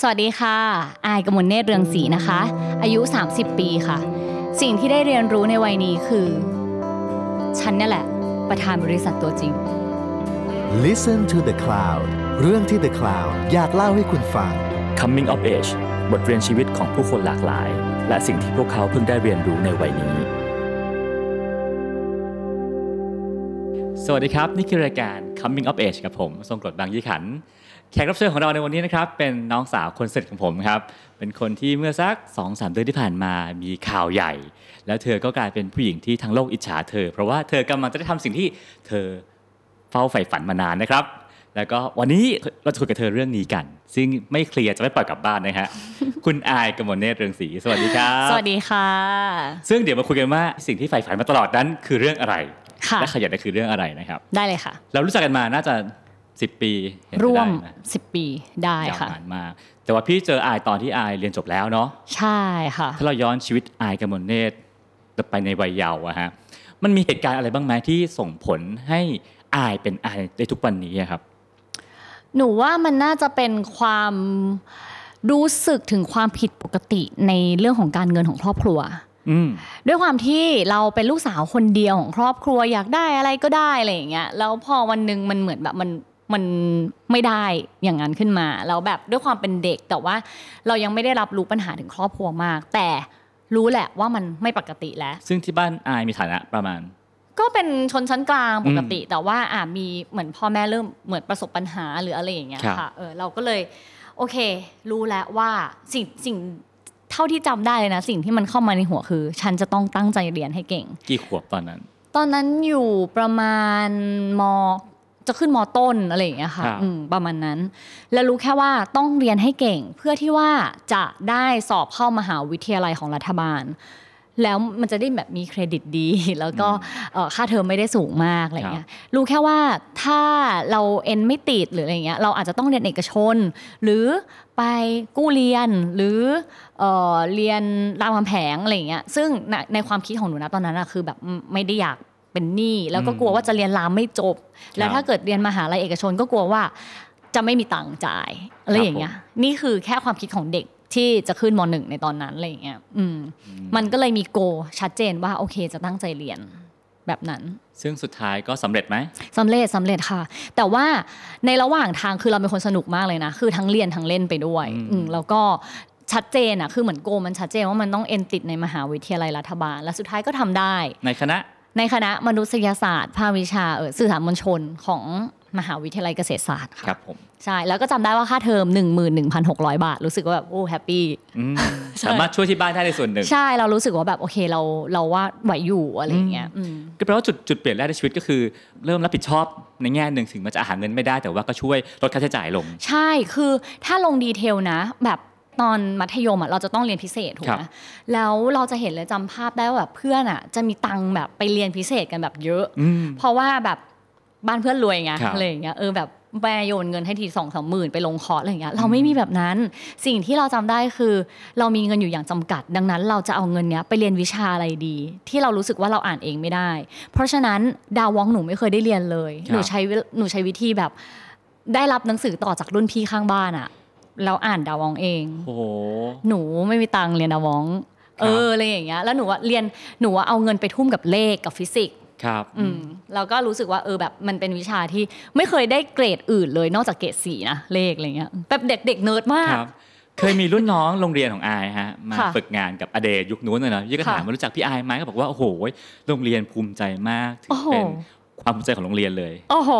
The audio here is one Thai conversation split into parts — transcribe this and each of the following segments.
สวัสดีค่ะ อายกมลเนตรเรืองศรีนะคะ อายุ 30 ปีค่ะ สิ่งที่ได้เรียนรู้ในวัยนี้คือ ฉันเนี่ยแหละ ประธานบริษัทตัวจริง Listen to the Cloud เรื่องที่ The Cloud อยากเล่าให้คุณฟัง Coming of Age บทเรียนชีวิตของผู้คนหลากหลาย และสิ่งที่พวกเขาเพิ่งได้เรียนรู้ในวัยนี้ สวัสดีครับ นี่คือรายการ Coming of Age กับผม ทรงกรดบางยี่ขัน แขกรับเชิญของเราในวันนี้นะครับเป็นน้องสาวคนสนิทของผมครับเป็นคนที่เมื่อสัก2-3เดือนที่ผ่านมามีข่าวใหญ่ แล้วเธอก็กลายเป็นผู้หญิงที่ทั้งโลกอิจฉาเธอ เพราะว่าเธอกำลังจะได้ทำสิ่งที่เธอเฝ้าใฝ่ฝันมานานนะครับ แล้วก็วันนี้เราจะคุยกับเธอเรื่องนี้กัน ซึ่งไม่เคลียร์จะไม่ปล่อยกลับบ้านนะฮะ คุณอายกมลเนตรเรืองศรีสวัสดีครับสวัสดีค่ะ ซึ่งเดี๋ยวมาคุยกันว่าสิ่งที่ใฝ่ฝันมาตลอดนั้นคือเรื่องอะไร ค่ะ และขยันนั้นคือเรื่องอะไรนะครับ ได้เลยค่ะ เรารู้จักกันมาน่าจะ 10 ปีเห็นจะร่วมได้ไห10 ปีได้ยาวค่ะนานมากแต่ว่าพี่เจออายตอนที่อายเรียนจบแล้วเนาะใช่ค่ะถ้าเราย้อนชีวิตอายกมลเนตรไปในวัยเยาว์อะฮะมันมีเหตุการณ์อะไรบ้างไหมที่ส่งผลให้อายเป็นอายในทุกวันนี้อะครับ หนูว่ามันน่าจะเป็นความรู้สึกถึงความผิดปกติในเรื่องของการเงินของครอบครัวอืมด้วยความที่เราเป็นลูกสาวคนเดียวของครอบครัวอยากได้อะไรก็ได้อะไรอย่างเงี้ยแล้วพอวันหนึ่งมันเหมือนแบบมัน มันไม่ได้อย่างนั้นขึ้นมาแล้วแบบด้วยความเป็นเด็กแต่ว่าเรายังไม่ได้รับรู้ปัญหาถึงครอบครัวมาก แต่รู้แหละว่ามันไม่ปกติแล้ว ซึ่งที่บ้านอายมีฐานะประมาณ ก็เป็นชนชั้นกลางปกติ แต่ว่าอ่ามีเหมือนพ่อแม่เริ่มเหมือนประสบปัญหาหรืออะไรอย่างเงี้ยครับค่ะเออเราก็เลยโอเค รู้แล้วว่าสิ่งสิ่งเท่าที่จำได้เลยนะสิ่งที่มันเข้ามาในหัวคือ ฉันจะต้องตั้งใจเรียนให้เก่ง กี่ขวบตอนนั้น ตอนนั้นอยู่ประมาณม จะขึ้นมต้นอะไรอย่างเงี้ยค่ะครับอืมประมาณนั้น แล้วรู้แค่ว่าต้องเรียนให้เก่งเพื่อที่ว่าจะได้สอบเข้ามหาวิทยาลัยของรัฐบาล แล้วมันจะได้แบบมีเครดิตดี แล้วก็เอ่อค่าเทอมไม่ได้สูงมากอะไรเงี้ยรู้แค่ว่าถ้าเราเอ็นไม่ติดหรืออะไรเงี้ยเราอาจจะต้องเรียนเอกชน หรือไปกู้เรียนหรือเอ่อเรียนรามคำแผงอะไรเงี้ยซึ่งในในความคิดของหนูนะตอนนั้นอะคือแบบไม่ได้อยาก เป็นหนี้แล้วก็กลัวว่าจะเรียนรามไม่จบ แล้วถ้าเกิดเรียนมหาลัยเอกชนก็กลัวว่าจะไม่มีตังค์จ่ายอะไรอย่างเงี้ยนี่คือแค่ความคิดของเด็กที่จะขึ้นมหนึ่งในตอนนั้นอะไรอย่างเงี้ยอืมมันก็เลยมีโกชัดเจนว่าโอเคจะตั้งใจเรียนแบบนั้น ซึ่งสุดท้ายก็สำเร็จไหมสำเร็จสำเร็จค่ะ แต่ว่าในระหว่างทางคือเราเป็นคนสนุกมากเลยนะ คือทั้งเรียนทั้งเล่นไปด้วยอืมอืมแล้วก็ชัดเจนอะคือเหมือนโกมันชัดเจนว่ามันต้องเอ็นติดในมหาวิทยาลัยรัฐบาล และสุดท้ายก็ทำได้ ในคณะ ในคณะมนุษยศาสตร์ ภาควิชาเออสื่อสารมวลชนของมหาวิทยาลัยเกษตรศาสตร์ครัค่ะบผมใช่ แล้วก็จำได้ว่าค่าเทอม 11,600 บาท รู้สึกว่าแบบโอ้แฮปปี้อืมสามารถช่วยที่บ้านได้ในส่วนหนึ่ง ใช่เรารู้สึกว่าแบบโอเคเราเราว่าไหวอยู่อะไรอย่างเงี้ยอืมก็แปลว่าจุดจุดเปลี่ยนแรกในชีวิตก็คือ เริ่มรับผิดชอบในแง่หนึ่งถึงมันจะหาเงินไม่ได้แต่ว่าก็ช่วยลดค่าใช้จ่ายลง ใช่คือถ้าลง detail นะ แบบ ตอนมัธยมอะเราจะต้องเรียนพิเศษถูกไหมครับแล้วเราจะเห็นเลยจำภาพได้ว่าแบบเพื่อนอะจะมีตังค์แบบไปเรียนพิเศษกันแบบเยอะอืมเพราะว่าแบบบ้านเพื่อนรวยไงครับอะไรอย่างเงี้ยเออแบบแม่โยนเงินให้ทีสองสามหมื่นไปลงคอร์สอะไรอย่างเงี้ยเราไม่มีแบบนั้น สิ่งที่เราจำได้คือ เรามีเงินอยู่อย่างจำกัด ดังนั้นเราจะเอาเงินเนี้ยไปเรียนวิชาอะไรดี ที่เรารู้สึกว่าเราอ่านเองไม่ได้ เพราะฉะนั้นดาว้องก์หนูไม่เคยได้เรียนเลยครับหนูใช้วิหนูใช้วิธีแบบได้รับหนังสือต่อจากรุ่นพี่ข้างบ้านอะ แล้วอ่านดาวองเองโอ้โหหนูไม่มีตังค์เรียนดาวองครับเอออะไรอย่างเงี้ยแล้วหนูว่าเรียนหนูว่าเอาเงินไปทุ่มกับเลขกับฟิสิกส์ครับอืมแล้วก็รู้สึกว่าเออแบบมันเป็นวิชาที่ไม่เคยได้เกรดอื่นเลยนอกจากเกรดสี่นะเลขอะไรเงี้ยแบบเด็กเด็กเนิร์ดมาก ครับเคยมีรุ่นน้องโรงเรียนของอายฮะมาค่ะฝึกงานกับ a day ยุคนู้นเลยนะยี่ก็ถามค่ะว่ารู้จักพี่อายไหมก็บอกว่าโอ้โหโรงเรียนภูมิใจมากถืโอ้อโหเป็น ความภูมิใจของโรงเรียนเลย โอ้โห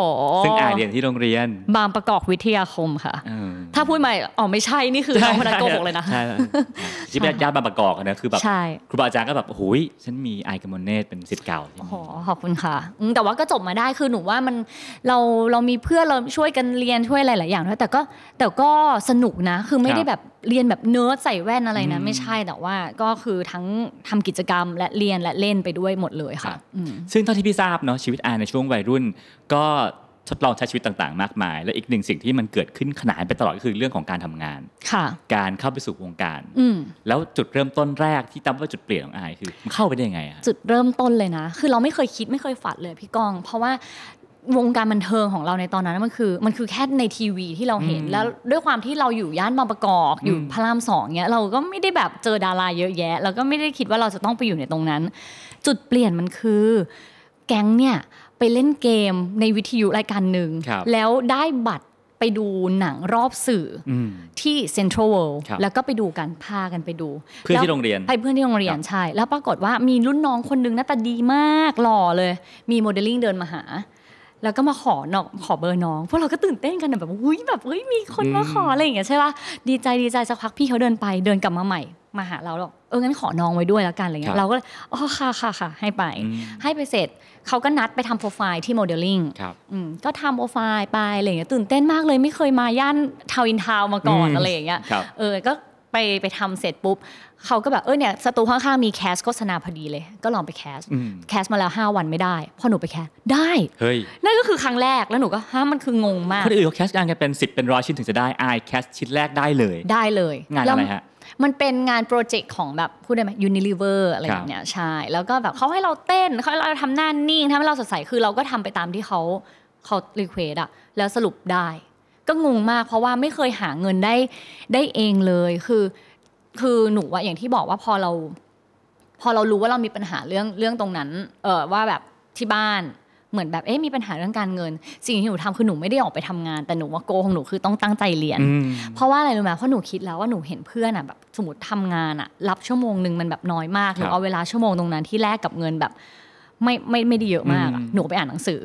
ซึ่งอายเรียนที่โรงเรียน บางประกอบวิทยาคมค่ะเออถ้าพูดมาอ๋อไม่ใช่นี่คือน้องคนนั้นโกหกเลยนะใช่ใช่ที่เป็นญาติบางประกอบอะนะคือแบบใช่ครูบาอาจารย์ก็แบบโอ้โหยฉันมีอายกมลเนตรเป็นศิษย์เก่าที่โอ้นี่โหขอบคุณค่ะอืมแต่ว่าก็จบมาได้คือหนูว่ามันเราเรามีเพื่อนเราช่วยกันเรียนช่วยหลาย ๆ อย่างด้วยแต่ก็แต่ก็สนุกนะคือไม่ได้แบบ เรียนแบบเนิร์ดใส่แว่นอะไรนะไม่ใช่แต่ว่าก็คือทั้งทำกิจกรรมและเรียนและเล่นไปด้วยหมดเลยค่ะอืมซึ่งเท่าที่พี่ทราบเนาะชีวิตอายในช่วงวัยรุ่น ก็ทดลองใช้ชีวิตต่างๆ มากมาย และอีกหนึ่งสิ่งที่มันเกิดขึ้นขนานไปตลอดก็คือเรื่องของการทำงานค่ะ การเข้าไปสู่วงการอืมแล้วจุดเริ่มต้นแรกที่ตั้มว่าจุดเปลี่ยนของอายคือมันเข้าไปได้ยังไงอะจุดเริ่มต้นเลยนะ คือเราไม่เคยคิดไม่เคยฝันเลยพี่ก้อง เพราะว่า วงการบันเทิงของเราในตอนนั้นมันคือมันคือแค่ในทีวีที่เราเห็นอืมแล้วด้วยความที่เราอยู่ย่านบางประกอบอยู่อืมพระรามสองเนี้ยเราก็ไม่ได้แบบเจอดาราเยอะแยะแล้วก็ไม่ได้คิดว่าเราจะต้องไปอยู่ในตรงนั้น จุดเปลี่ยนมันคือ แก๊งเนี่ยไปเล่นเกมในวิทยุรายการหนึ่งครับแล้วได้บัตรไปดูหนังรอบสื่อออืมที่เซ็นทรัลเวิลด์ครับแล้วก็ไปดูกันพากันไปดู เพื่อนที่แล้วโรงเรียนไปเพื่อนที่โรงเรียนครับใช่ แล้วปรากฏว่ามีรุ่นน้องคนนึงหน้าตาดีมากหล่อเลย มีโมเดลลิ่งเดินมาหา แล้วก็มาขอเนาะขอเบอร์น้องพวกเราก็ตื่นเต้นกันอะแบบอุ้ยแบบเฮ้ยมีคนมาขออะไรอย่างเงี้ยใช่ป่ะดีใจดีใจสักพักพี่เขาเดินไปเดินกลับมาใหม่มาหาเราหรอกเอองั้นขอน้องไว้ด้วยแล้วกันอะไรเงี้ยครับเราก็เลยอ๋อค่ะค่ะค่ะให้ไปอืมให้ไปเสร็จเขาก็นัดไปทำโปรไฟล์ที่โมเดลลิ่งครับอืมก็ทำโปรไฟล์ไปอะไรอย่างเงี้ยตื่นเต้นมากเลยไม่เคยมาย่านทาวน์อินทาวน์มาก่อนอืมอะไรอย่างเงี้ยครับเออก็ ไปไปทำเสร็จปุ๊บเขาก็แบบเออเนี่ยสตูข้างๆมี cast โฆษณาพอดีเลย ก็ลองไป cast อืม cast มาแล้ว 5 วันไม่ได้ พอหนูไป castได้เฮ้ยนั่นก็คือครั้งแรกแล้วหนูก็ฮะมันคืองงมากคนอื่นเขา cast งานกันเป็น 10 เป็นร้อยชิ้นถึงจะได้อาย cast ชิ้นแรกได้เลยได้เลยงานแล้วอะไรฮะมันเป็นงาน project ของแบบพูดได้ไหม Unilever อะไรแบบเนี้ยครับใช่แล้วก็แบบเขาให้เราเต้นเขาให้เราทำหน้านิ่งทำให้เราสดใสคือเราก็ทำไปตามที่เขาเขา request อะแล้วสรุปได้ ก็งงมาก เพราะว่าไม่เคยหาเงินได้ได้เองเลยคือ คือหนูอะอย่างที่บอกว่าพอเรา พอเรารู้ว่าเรามีปัญหาเรื่องเรื่องตรงนั้น เออว่าแบบที่บ้านเหมือนแบบเอ๊ะมีปัญหาเรื่องการเงิน สิ่งที่หนูทำคือหนูไม่ได้ออกไปทำงาน แต่หนูว่า goal ของหนูคือต้องตั้งใจเรียนอืมเพราะว่าอะไรรู้ไหมเพราะหนูคิดแล้วว่าหนูเห็นเพื่อนอะแบบสมมติทำงานอะรับชั่วโมงหนึ่งมันแบบน้อยมากหนูครับเอาเวลาชั่วโมงตรงนั้นที่แลกกับเงินแบบ ไม่ไม่ไม่ได้เยอะมากอะอืมหนูไปอ่านหนังสือ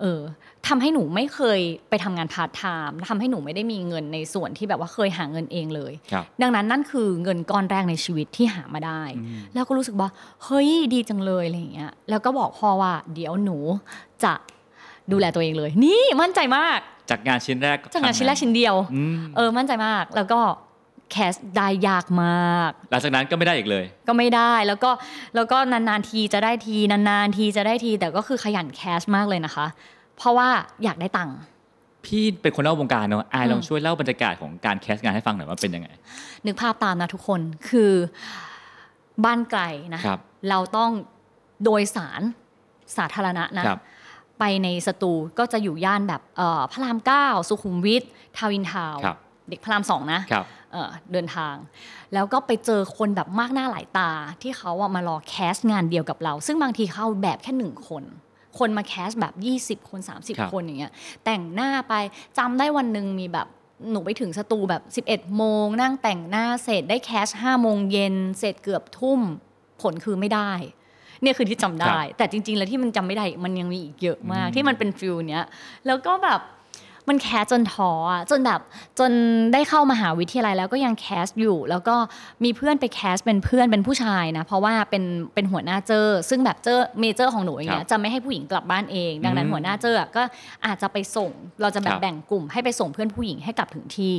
เออ ทำให้หนูไม่เคยไปทำงานพาร์ทไทม์ทำให้หนูไม่ได้มีเงินในส่วนที่แบบว่าเคยหาเงินเองเลยครับดังนั้นนั่นคือเงินก้อนแรกในชีวิตที่หามาได้อืมแล้วก็รู้สึกว่าเฮ้ยดีจังเลยอะไรอย่างเงี้ยแล้วก็บอกพ่อว่าเดี๋ยวหนูจะดูแลตัวเองเลย นี่มั่นใจมาก จากงานชิ้นแรกจากงานชิ้นแรกชิ้นเดียวอืมเออมั่นใจมากแล้วก็แคสได้ยากมาก หลังจากนั้นก็ไม่ได้อีกเลย ก็ไม่ได้แล้วก็แล้วก็นานๆทีจะได้ทีนานๆทีจะได้ทีแต่ก็คือขยันแคสมากเลยนะคะ เพราะว่าอยากได้ตังค์พี่เป็นคนเล่าวงการเนอะอายอืมลองช่วยเล่าบรรยากาศของการแคสงานให้ฟังหน่อยว่าเป็นยังไง นึกภาพตามนะทุกคนคือบ้านไกลนะครับเราต้องโดยสารสาธารณะนะครับไปในสตูก็จะอยู่ย่านแบบเอ่อพระรามเก้าสุขุมวิททาวินทาวน์ครับเด็กพระรามสองนะครับเอ่อเดินทาง แล้วก็ไปเจอคนแบบมากหน้าหลายตาที่เขาอะมารอแคสงานเดียวกับเรา ซึ่งบางทีเขาแบบแค่หนึ่งคน คนมาแคสแบบ 20 คนครับ30 คนอย่างเงี้ยแต่งหน้าไปจำได้วันหนึ่งมีแบบหนูไปถึงสตูแบบ 11 โมง นั่งแต่งหน้าเสร็จได้แคส5โมงเย็นเสร็จเกือบทุ่มผลคือไม่ได้ เนี่ยคือที่จำได้ แต่จริง ๆ แล้วที่มันจำไม่ได้มันยังมีอีกเยอะมากอืมที่มันเป็น feel เนี้ยแล้วก็แบบ มันแคสจนท้ออะจนแบบจนได้เข้ามหาวิทยาลัยแล้วก็ยังแคสอยู่ แล้วก็มีเพื่อนไปแคสเป็นเพื่อนเป็นผู้ชายนะ เพราะว่าเป็นเป็นหัวหน้าเจอร์ ซึ่งแบบเจอเมเจอร์ของหนูอย่างเงี้ยครับจะไม่ให้ผู้หญิงกลับบ้านเอง ดังนั้นอืมหัวหน้าเจอร์ก็อาจจะไปส่งเราจะแบครับบแบ่งกลุ่ม ให้ไปส่งเพื่อนผู้หญิงให้กลับถึงที่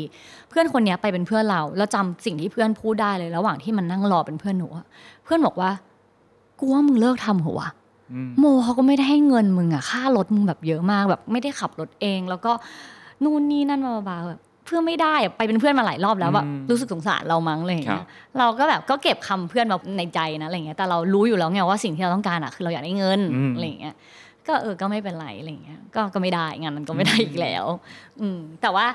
เพื่อนคนเนี้ยไปเป็นเพื่อนเราแล้วจำสิ่งที่เพื่อนพูดได้เลย ระหว่างที่มันนั่งรอเป็นเพื่อนหนูอะเพื่อนบอกว่ากูว่ามึงเลิกทำเหรอวะอืม โมเขาก็ไม่ได้ให้เงินมึงอะค่ารถมึงแบบเยอะมากแบบไม่ได้ขับรถเอง แล้วก็นู่นนี่นั่นมาบาๆแบบเพื่อนไม่ได้อะไปเป็นเพื่อนมาหลายรอบแล้วแบบอืมรู้สึกสงสารเรามั้งอะไรอย่างครัเงี้บยเราก็แบบก็เก็บคำเพื่อนมาในใจนะอะไรอย่างเงี้ยแต่เรารู้อยู่แล้วไงว่าสิ่งที่เราต้องการอะคือเราอยากได้เงินอืมอะไรอย่างเงี้ยก็เออก็ไม่เป็นไรอะไรอย่างเงี้ยก็ก็ไม่ได้งานมันก็ไม่ได้อีกแล้ว อืมแต่ว่า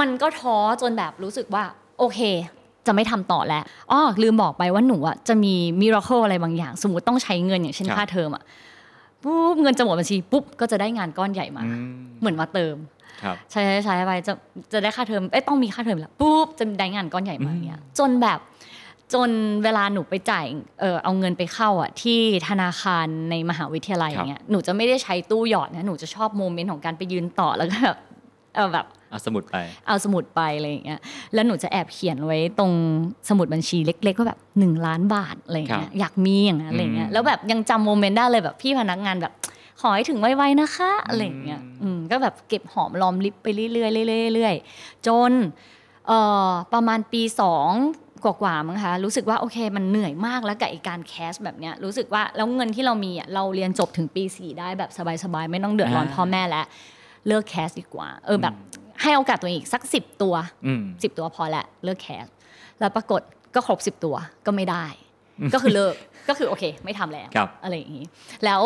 มันก็ท้อจนแบบรู้สึกว่า โอเค จะไม่ทำต่อแล้วอ๋อลืมบอกไปว่าหนูอะจะมีมิราเคิลอะไรบางอย่าง สมมติต้องใช้เงินอย่างเช่นครับค่าเทอมอะปุ๊บเงินจะหมดบัญชีปุ๊บก็จะได้งานก้อนใหญ่มาอืมเหมือนมาเติมครับใช้ใช้ใช้ไปจะจะได้ค่าเทอมเอ้ยต้องมีค่าเทอมแล้วปุ๊บจะได้งานก้อนใหญ่มาอืมอย่างเงี้ยจนแบบจนเวลาหนูไปจ่ายเออเอาเงินไปเข้าอะที่ธนาคารในมหาวิทยาลัยอย่างเงี้ยหนูจะไม่ได้ใช้ตู้หยอดนะหนูจะชอบโมเมนต์ของการไปยืนต่อแล้วก็แบบเออแบบ เอาสมุดไป เอาสมุดไปอะไรอย่างเงี้ยแล้วหนูจะแอบเขียนไว้ตรงสมุดบัญชีเล็กๆว่าแบบหนึ่งล้านบาทอะไรอย่างเงี้คยรับอยากมีอย่างนั้นอะไรเงี้ยอืมแล้วแบบยังจำโมเมนต์ได้เลยแบบพี่พนักงานแบบขอให้ถึงไวๆนะคะอะไรอย่างเงี้ยอืมอืมก็แบบเก็บหอมรอมริบไปเรื่อยๆเรื่อยๆเรื่อยๆจนเอ่อประมาณปีสองกว่าๆมั้งคะรู้สึกว่าโอเคมันเหนื่อยมากแล้วกับไอการแคสแบบเนี้ยรู้สึกว่าแล้วเงินที่เรามีอะเราเรียนจบถึงปีสี่ได้แบบสบายๆไม่ต้องเดือดร้อนอ่าพ่อแม่แล้วเลิกแคสดีกว่า เออแบบ ให้โอกาสตัวเองอีกสักสิบตัวอืมสิบตัวพอละเลิกแคสแล้วปรากฏก็ครบสิบตัวก็ไม่ได้อืมก็คือเลิกก็คือโอเค ไม่ทำแล้วครับอะไรอย่างนี้แล้ว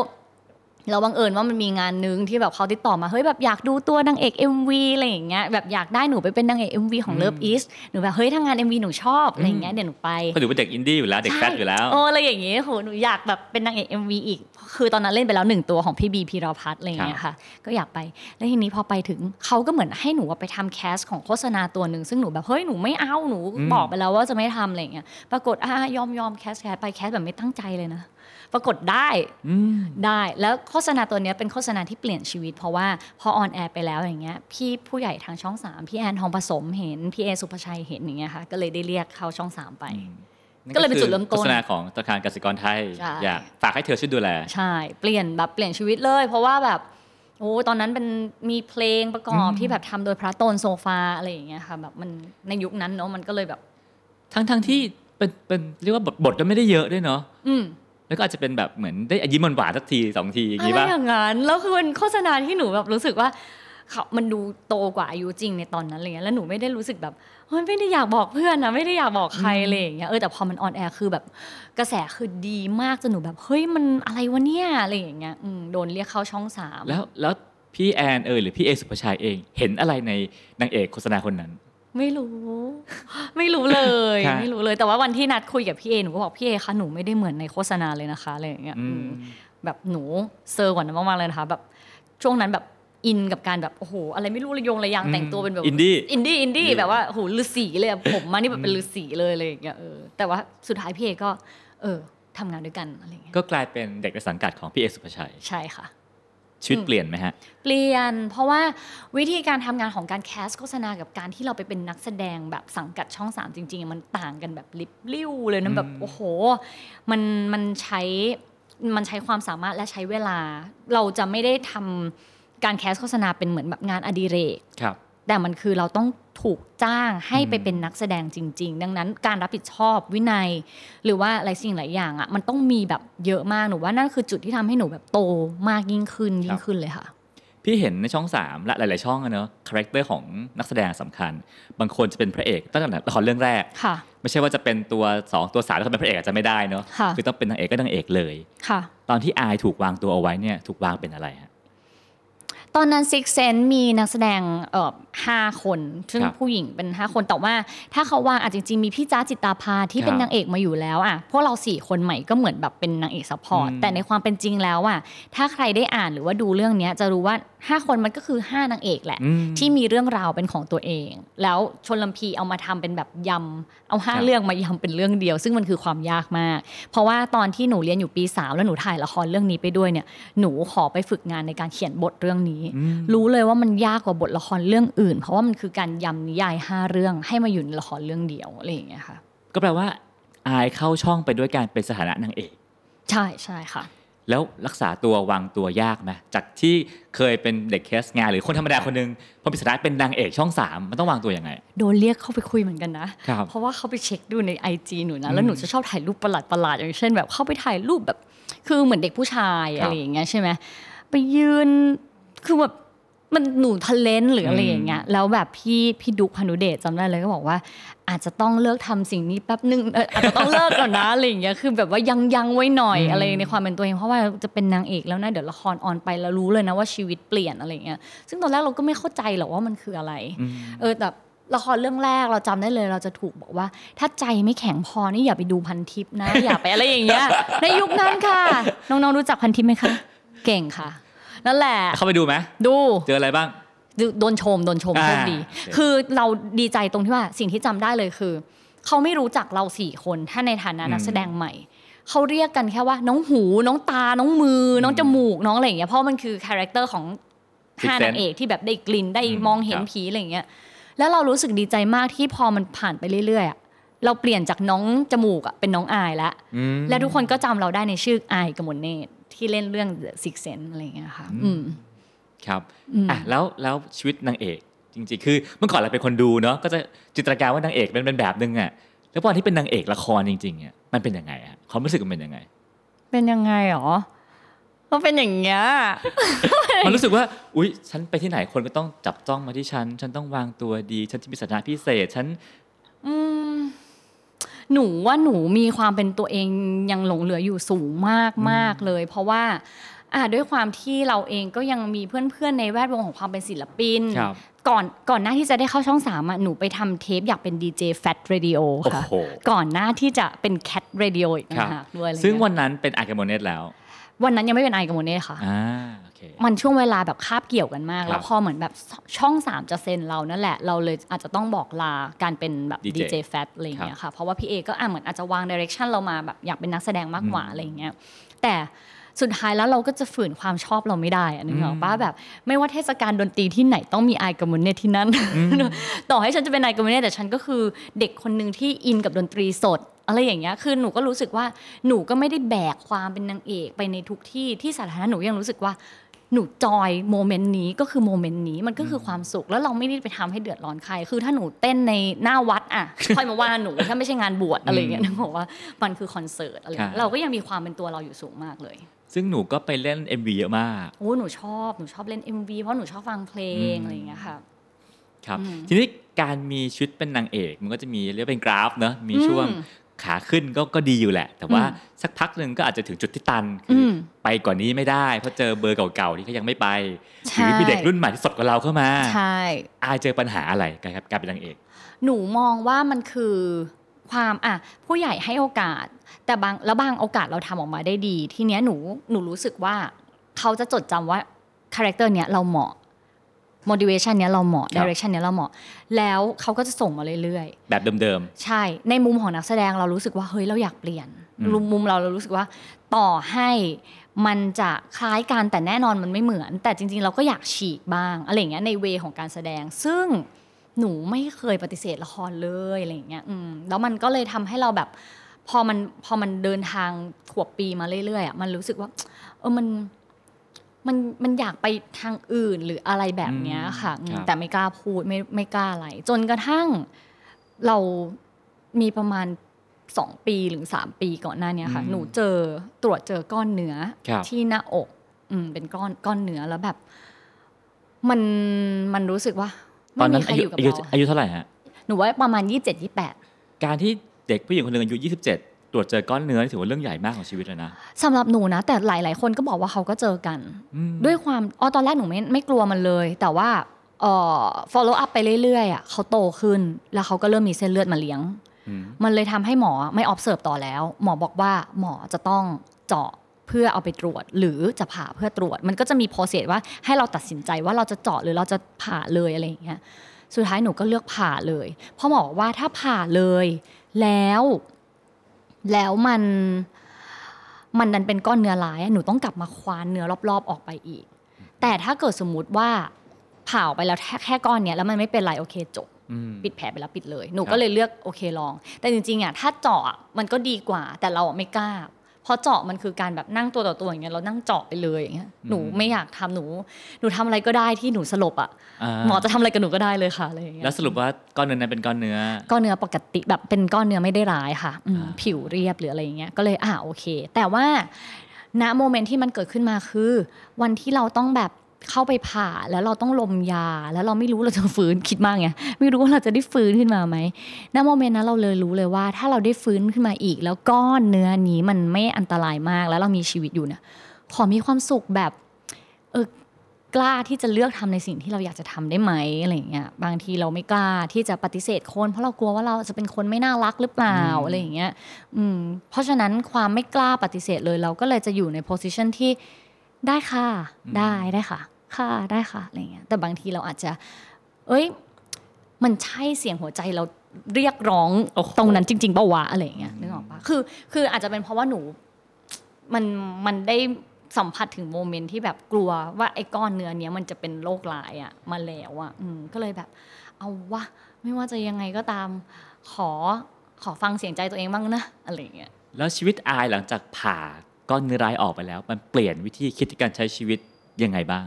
แล้วบังเอิญว่ามันมีงานนึงที่แบบเขาติดต่อมาเฮ้ยแบบอยากดูตัวนางเอก MV อะไรอย่างเงี้ยแบบอยากได้หนูไปเป็นนางเอก MV ของ Love Is หนูแบบเฮ้ยถ้างาน MV หนูชอบอะไรอย่างเงี้ยเดี๋ยวหนูไปก็ถือว่าเด็กอินดี้อยู่แล้วเด็กแฟตอยู่แล้วโอ้อะไรอย่างเงี้ยโหหนูอยากแบบเป็นนางเอก MV อีก คือตอนนั้นเล่นไปแล้วหนึ่งตัวของพี่บีพีรพัฒน์อะไรอย่างเงี้ยค่ะก็อยากไปแล้วทีนี้พอไปถึงเขาก็เหมือนให้หนูไปทำแคสของโฆษณาตัวหนึ่งซึ่งหนูแบบเฮ้ยหนูไม่เอาหนูอืมบอกไปแล้วว่าจะไม่ทำอะไรอย่างเงี้ยปรากฏอะยอมยอมแคสแคสไปแคสแบบไม่ตั้งใจเลยนะ ปรากฏได้อืมได้แล้วโฆษณาตัวเนี้ยเป็นโฆษณาที่เปลี่ยนชีวิต เพราะว่าพอออนแอร์ไปแล้วอย่างเงี้ยพี่ผู้ใหญ่ทางช่องสามพี่แอนทองประสมเห็น พี่เอศุภชัยเห็นอย่างเงี้ยค่ะก็เลยได้เรียกเข้าช่องสามไปก็เลยเป็นจุดเริ่มต้นโฆษณาของธนาคารกสิกรไทยใช่อยากฝากให้เธอช่วยดูแล ใช่ เปลี่ยนแบบเปลี่ยนชีวิตเลย เพราะว่าแบบโอ้ตอนนั้นเป็นมีเพลงประกอบอืมที่แบบทำโดยพี่โตนโซฟาอะไรอย่างเงี้ยค่ะแบบมันในยุคนั้นเนาะมันก็เลยแบบ ทั้งทั้งที่เป็นเป็นเรียกว่าบทบทก็ไม่ได้เยอะด้วยเนาะอืม แล้วก็อาจจะเป็นแบบเหมือนได้ยิ้มหวานๆสักทีสองทีอย่างอะไรงี้ป่ะอย่างนั้นแล้วคือเป็นโฆษณาที่หนูแบบรู้สึกว่าเขามันดูโตกว่าอายุจริงในตอนนั้นอะไรเงี้ยแล้วหนูไม่ได้รู้สึกแบบเฮ้ยไม่ได้อยากบอกเพื่อนนะไม่ได้อยากบอกใครอะไรอย่างเงี้ยเออแต่พอมันออนแอร์คือแบบกระแสคือดีมากจนหนูแบบเฮ้ยมันอะไรวะเนี่ยอะไรอย่างเงี้ยอืมโดนเรียกเข้าช่องสามแล้วแล้วพี่แอนเอยหรือพี่เอสุภาชัยเอง เห็นอะไรในนางเอกโฆษณาคนนั้น ไม่รู้ ไม่รู้เลยครับไม่รู้เลยแต่ว่าวันที่นัดคุยกับพี่เอหนูก็บอกพี่เอคะหนูไม่ได้เหมือนในโฆษณาเลยนะคะอะไรอย่างเงี้ยอืมอืมแบบหนูเซอร์กว่านั้นมากๆเลยนะคะแบบช่วงนั้นแบบอินกับการแบบโอ้โหอะไรไม่รู้ระยงระยางแต่งตัวเป็นแบบอินดี้อินดี้อินดี้อินดี้แบบว่าโอ้โหฤาษีเลยอะผมมานี่แบบเป็นฤาษีเลยอะไรอย่างเงี้ยเออแต่ว่าสุดท้ายพี่เอก็ เออทำงานด้วยกันอะไรอย่างเงี้ยก็กลายเป็นเด็กในสังกัดของพี่เอศุภชัยใช่ค่ะ ชีวิตเปลี่ยนไหมฮะ เปลี่ยน เพราะว่าวิธีการทำงานของการแคสโฆษณากับการที่เราไปเป็นนักแสดงแบบสังกัดช่องสามจริง ๆ มันต่างกันแบบลิบลิ่วเลยนะแบบอืมโอ้โห มันมันใช้มันใช้ความสามารถและใช้เวลา เราจะไม่ได้ทำการแคสโฆษณาเป็นเหมือนแบบงานอดิเรกครับ แต่มันคือเราต้องถูกจ้างให้ไปอืมเป็นนักแสดงจริง ๆ ดังนั้นการรับผิดชอบวินัย หรือว่าอะไรสิ่งหลายอย่างอะมันต้องมีแบบเยอะมากหนูว่านั่นคือจุดที่ทำให้หนูแบบโตมากยิ่งขึ้นยิ่งขึ้นเลยค่ะ พี่เห็นในช่อง 3 และหลาย ๆ ช่องอะเนอะ character ของนักแสดงสำคัญ บางคนจะเป็นพระเอกตั้งแต่ละครเรื่องแรกค่ะ ไม่ใช่ว่าจะเป็นตัว 2 ตัว3แล้วก็เป็นพระเอกอาจจะไม่ได้เนอะค่ะคือต้องเป็นนางเอกก็นางเอกเลยค่ะ ตอนที่อายถูกวางตัวเอาไว้เนี่ยถูกวางเป็นอะไรฮะตอนนั้น Six Sense มีนักแสดงเอ่อห้าคน ซึ่งครับผู้หญิงเป็น 5 คนแต่ว่าถ้าเขาวางอาจจริงๆมีพี่จ๊ะจิตตาภาที่เป็นครับนางเอกมาอยู่แล้วอะพวกเราสี่คนใหม่ก็เหมือนแบบเป็นนางเอก support อืมแต่ในความเป็นจริงแล้วอะถ้าใครได้อ่านหรือว่าดูเรื่องเนี้ยจะรู้ว่า 5 คนมันก็คือ 5นางเอกแหละอืมที่มีเรื่องราวเป็นของตัวเอง แล้วชนลำพีเอามาทำเป็นแบบยำเอาห้าครับเรื่องมายำเป็นเรื่องเดียว ซึ่งมันคือความยากมาก เพราะว่าตอนที่หนูเรียนอยู่ปีสามแล้วหนูถ่ายละครเรื่องนี้ไปด้วยเนี่ยหนูขอไปฝึกงานในการเขียนบทเรื่องนี้อืมรู้เลยว่ามันยากกว่าบทละครเรื่องอื่นเพราะว่ามันคือการยำนิยายห้าเรื่องให้มาอยู่ในละครเรื่องเดียวอะไรอย่างเงี้ยค่ะ ก็แปลว่าอายเข้าช่องไปด้วยการเป็นสถานะนางเอก ใช่ใช่ค่ะ แล้วรักษาตัววางตัวยากไหมจากที่เคยเป็นเด็กแคสงานหรือคนธรรมดาคนหนึงพอเป็นสถานะเป็นนางเอกช่องสามมันต้องวางตัวยังไง โดนเรียกเข้าไปคุยเหมือนกันนะ ครับเพราะว่าเขาไปเช็คดูใน IG หนูนะ แล้วหนูจะชอบถ่ายรูปประหลาดประหลาดๆอย่างเช่นแบบเข้าไปถ่ายรูปแบบ คือเหมือนเด็กผู้ชายครับ อะไรอย่างเงี้ยใช่ไหมไปยืนคือแบบ มันหนูทะเลนหรืออะไรอืมอย่างเงี้ยแล้วแบบพี่พี่ดุกพานุเดชจำได้เลยก็บอกว่า อาจจะต้องเลิกทำสิ่งนี้แป๊บนึงเอออาจจะต้องเลิกก่อนนะอะไรอย่างเงี้ยคือแบบว่ายังยังไว้หน่อยอะไรในความเป็นตัวเองเพราะว่าจะเป็นนางเอกแล้วนะเดี๋ยวละครออนไปแล้วรู้เลยนะว่าชีวิตเปลี่ยนอะไรอย่างเงี้ยซึ่งตอนแรกเราก็ไม่เข้าใจหรอกว่ามันคืออะไรอืมเออแต่ละครเรื่องแรกเราจำได้เลยเราจะถูกบอกว่า ถ้าใจไม่แข็งพอนี่อย่าไปดูพันทิปนะ อย่าไปอะไรอย่างเงี้ยในยุคนั้นค่ะ น้องๆรู้จักพันทิปไหมคะ เก่งค่ะ นั่นแหละ เข้าไปดูไหมดูเจออะไรบ้างดูโดนชมโดนชมอ่าโชคดีโอเคคือเราดีใจตรงที่ว่าสิ่งที่จำได้เลยคือ เขาไม่รู้จักเราสี่คนถ้าในฐานะนักแสดงใหม่เขาเรียกกันแค่ว่า น้องหูน้องตาน้องมือ น้องจมูกน้องอะไรอย่างเงี้ยเพราะมันคือ character ของ Six ห้านางเอกที่แบบได้กลิ่นได้อืมมองเห็นครับผีอะไรอย่างเงี้ยแล้วเรารู้สึกดีใจมากที่พอมันผ่านไปเรื่อยๆอะเราเปลี่ยนจากน้องจมูกอะเป็นน้องอายแล้วอืมและทุกคนก็จำเราได้ในชื่ออายกมลเนตร ที่เล่นเรื่อง The Six Sense อะไรอย่างเงี้ยค่ะอืมครับอืมอะแล้วแล้วชีวิตนางเอกจริงๆ คือเมื่อก่อนเราเป็นคนดูเนาะก็จะจินตนาการว่านางเอกเป็นเป็นแบบนึงอะแล้วพอที่เป็นนางเอกละครจริงๆเนี่ยมันเป็นยังไงอะความรู้สึกมันเป็นยังไง เป็นยังไงหรอก็เป็นอย่างเงี้ยมันรู้สึกว่า อุ๊ย ฉันไปที่ไหนคนก็ต้องจับจ้องมาที่ฉัน ฉันต้องวางตัวดี ฉันจะมีสถานะพิเศษ ฉัน อืม หนูว่าหนูมีความเป็นตัวเองยังหลงเหลืออยู่สูงมากมากเลย เพราะว่าอ่าด้วยความที่เราเองก็ยังมีเพื่อนๆในแวดวงของความเป็นศิลปินครับก่อนก่อนหน้าที่จะได้เข้าช่องสามอะหนูไปทำเทปอยากเป็นดีเจแฟตเรดิโอค่ะโอ้โหก่อนหน้าที่จะเป็นแคทเรดิโออีกครันะคะด้วยซึ่งอะไรเงี้ยวันนั้นเป็นอายกมลเนตรแล้ว วันนั้นยังไม่เป็นอายกมลเนตรค่ะอ่าโอเคมันช่วงเวลาแบบคาบเกี่ยวกันมากครับแล้วพอเหมือนแบบช่องสามจะเซ็นเรานั่นแหละ เราเลยอาจจะต้องบอกลาการเป็นแบบ DJ ดีเจแฟตอะไรอย่างเงี้ยค่ะ เพราะว่าพี่เอก็อะเหมือนอาจจะวาง direction เรามาแบบอยากเป็นนักแสดงมากกว่าอืมอะไรอย่างเงี้ย แต่สุดท้ายแล้วเราก็จะฝืนความชอบเราไม่ได้อะนึกออกปะแบบ ไม่ว่าเทศกาลดนตรีที่ไหนต้องมีอายกมลเนตรที่นั่น ต่อให้ฉันจะเป็นอายกมลเนตรแต่ฉันก็คือเด็กคนหนึ่งที่อินกับดนตรีสด อะไรอย่างเงี้ยคือหนูก็รู้สึกว่าหนูก็ไม่ได้แบกความเป็นนางเอกไปในทุกที่ที่สาธารณะหนูยังรู้สึกว่าหนู joy moment นี้ก็คือ moment นี้มันก็คือความสุข แล้วเราไม่ได้ไปทำให้เดือดร้อนใคร คือถ้าหนูเต้นในหน้าวัดอะค่อยมาว่าหนูถ้าไม่ใช่งานบวชอะไรอย่างเงี้ยนึกออกว่ามันคือคอนเสิร์ตอะไรอย่างเงี้ยเราก็ยังมีความเป็นตัวเราอยู่สูงมากเลย ซึ่งหนูก็ไปเล่น MV เยอะมากโอ้หนูชอบหนูชอบเล่น MV เพราะหนูชอบฟังเพลงอืมอะไรอย่างเงี้ยค่ะครับอืมทีนี้การมีชุดเป็นนางเอก มันก็จะมีเรียกว่าเป็นกราฟเนอะมีช่วงอืม ขาขึ้นก็ก็ดีอยู่แหละ แต่ว่าอืมสักพักหนึ่งก็อาจจะถึงจุดที่ตันคืออมไปกว่านี้ไม่ได้ เพราะเจอเบอร์เก่าๆที่เขายังไม่ไปหใช่รือมีเด็กรุ่นใหม่ที่สดกว่าเราเข้ามาใช่อายเจอปัญหาอะไรกันครับการเป็นนางเอก หนูมองว่ามันคือความอะผู้ใหญ่ให้โอกาส แต่บางแล้วบางโอกาสเราทำออกมาได้ดี ทีเนี้ยหนูหนูรู้สึกว่าเขาจะจดจำว่า character เนี้ยเราเหมาะ motivation เนี้ยเราเหมาะครับ direction เนี้ยเราเหมาะ แล้วเขาก็จะส่งมาเรื่อยๆ แบบเดิมใช่ ในมุมของนักแสดงเรารู้สึกว่าเฮ้ยเราอยากเปลี่ยนอืมมุมมุมเราเรารู้สึกว่าต่อให้มันจะคล้ายกันแต่แน่นอนมันไม่เหมือน แต่จริง ๆ เราก็อยากฉีกบ้างอะไรอย่างเงี้ยใน way ของการแสดง ซึ่งหนูไม่เคยปฏิเสธละครเลยอะไรอย่างเงี้ยอืมแล้วมันก็เลยทำให้เราแบบพอมันพอมันเดินทางขวบปีมาเรื่อยๆอะมันรู้สึกว่าเออมัน มันมันอยากไปทางอื่นหรืออะไรแบบเนี้ยค่ะอืมครับแต่ไม่กล้าพูดไม่ไม่กล้าอะไร จนกระทั่งเรามีประมาณสองปีหรือสามปีก่อนหน้าเนี้ยค่ะอืมหนูเจอตรวจเจอก้อนเนื้อครับที่หน้าอกอืมเป็นก้อนก้อนเนื้อแล้วแบบ มันมันรู้สึกว่าๆตอนไม่นั้มีนใครอาอยุยู่กับอายุเราอายุเท่าไหร่ฮะหนูว่าประมาณยี่สิบเจ็ดยี่แปดการที่เด็กผู้หญิงคนหนึ่งอายุ27 ตรวจเจอก้อนเนื้อนี่ถือว่าเรื่องใหญ่มากของชีวิตเลยนะสำหรับหนูนะ แต่หลาย ๆ คนก็บอกว่าเขาก็เจอกันอืมด้วยความอ๋อตอนแรกหนูไม่ไม่กลัวมันเลย แต่ว่าเอ่อ follow up ไปเรื่อยๆอะเขาโตขึ้น แล้วเขาก็เริ่มมีเส้นเลือดมาเลี้ยงอืมมันเลยทำให้หมอไม่ observe ต่อแล้ว หมอบอกว่าหมอจะต้องเจาะเพื่อเอาไปตรวจ หรือจะผ่าเพื่อตรวจ มันก็จะมี process ว่าให้เราตัดสินใจว่าเราจะเจาะหรือเราจะผ่าเลยอะไรอย่างเงี้ยสุดท้ายหนูก็เลือกผ่าเลยเพราะหมอบอกว่าถ้าผ่าเลย แล้ว แล้วมันมันดันเป็นก้อนเนื้อร้ายอะหนูต้องกลับมาควานเนื้อรอบๆ ออกไปอีก แต่ถ้าเกิดสมมุติว่าผ่าออกไปแล้วแค่แค่ก้อนเนี้ยแล้วมันไม่เป็นไรโอเคจบอืมปิดแผลไปแล้วปิดเลย หนูครับก็เลยเลือกโอเคลอง แต่จริงๆอะถ้าเจาะอะมันก็ดีกว่า แต่เราอะไม่กล้า เพราะเจาะมันคือการแบบนั่งตัวต่อตัวอย่างเงี้ยเรานั่งเจาะไปเลยอย่างเงี้ยหนูไม่อยากทำหนู หนูทำอะไรก็ได้ที่หนูสลบอะาหมอจะทำอะไรกับหนูก็ได้เลยค่ะอะไรอย่างเงี้ยแล้วสรุปว่าก้อนเนื้อนั้นเป็นก้อนเนื้อ ก้อนเนื้อปกติแบบเป็นก้อนเนื้อไม่ได้ร้ายค่ะอืมอ่าผิวเรียบหรืออะไรอย่างเงี้ยก็เลยอ่าโอเค แต่ว่าณโมเมนต์ที่มันเกิดขึ้นมาคือ วันที่เราต้องแบบ เข้าไปผ่าแล้วเราต้องลมยา แล้วเราไม่รู้เราจะฟื้นคิดมากไงไม่รู้ว่าเราจะได้ฟื้นขึ้นมาไหมณโมเมนต์นั้นเราเลยรู้เลยว่า ถ้าเราได้ฟื้นขึ้นมาอีก แล้วก้อนเนื้อนี้มันไม่อันตรายมากแล้วเรามีชีวิตอยู่เนี่ยขอมีความสุขแบบเออกล้าที่จะเลือกทำในสิ่งที่เราอยากจะทำได้ไหมอะไรเงี้ยบางทีเราไม่กล้าที่จะปฏิเสธคน เพราะเรากลัวว่าเราจะเป็นคนไม่น่ารักหรือเปล่าอืมอะไรอย่างเงี้ยอืมเพราะฉะนั้นความไม่กล้าปฏิเสธเลยเราก็เลยจะอยู่ในโพสิชันที่ได้ค่ะ ได้ได้ค่ะ ค่ะได้ค่ะอะไรเงี้ยแต่บางทีเราอาจจะ เอ้ย มันใช่เสียงหัวใจเราเรียกร้องโอ้โหตรงนั้นจริงๆเปล่าวะอะไรอย่างเงี้ยนึกออกปะคือ คืออาจจะเป็นเพราะว่าหนู มันมันได้สัมผัสถึงโมเมนต์ที่แบบกลัวว่าไอ้ก้อนเนื้อเนี้ยมันจะเป็นโรคร้ายอะมาแล้วอะอืมก็เลยแบบ เอาวะไม่ว่าจะยังไงก็ตาม ขอขอฟังเสียงใจตัวเองบ้างนะอะไรอย่างเงี้ยแล้วชีวิตอายหลังจากผ่าก้อนเนื้อร้ายออกไปแล้ว มันเปลี่ยนวิธีคิดในการใช้ชีวิตยังไงบ้าง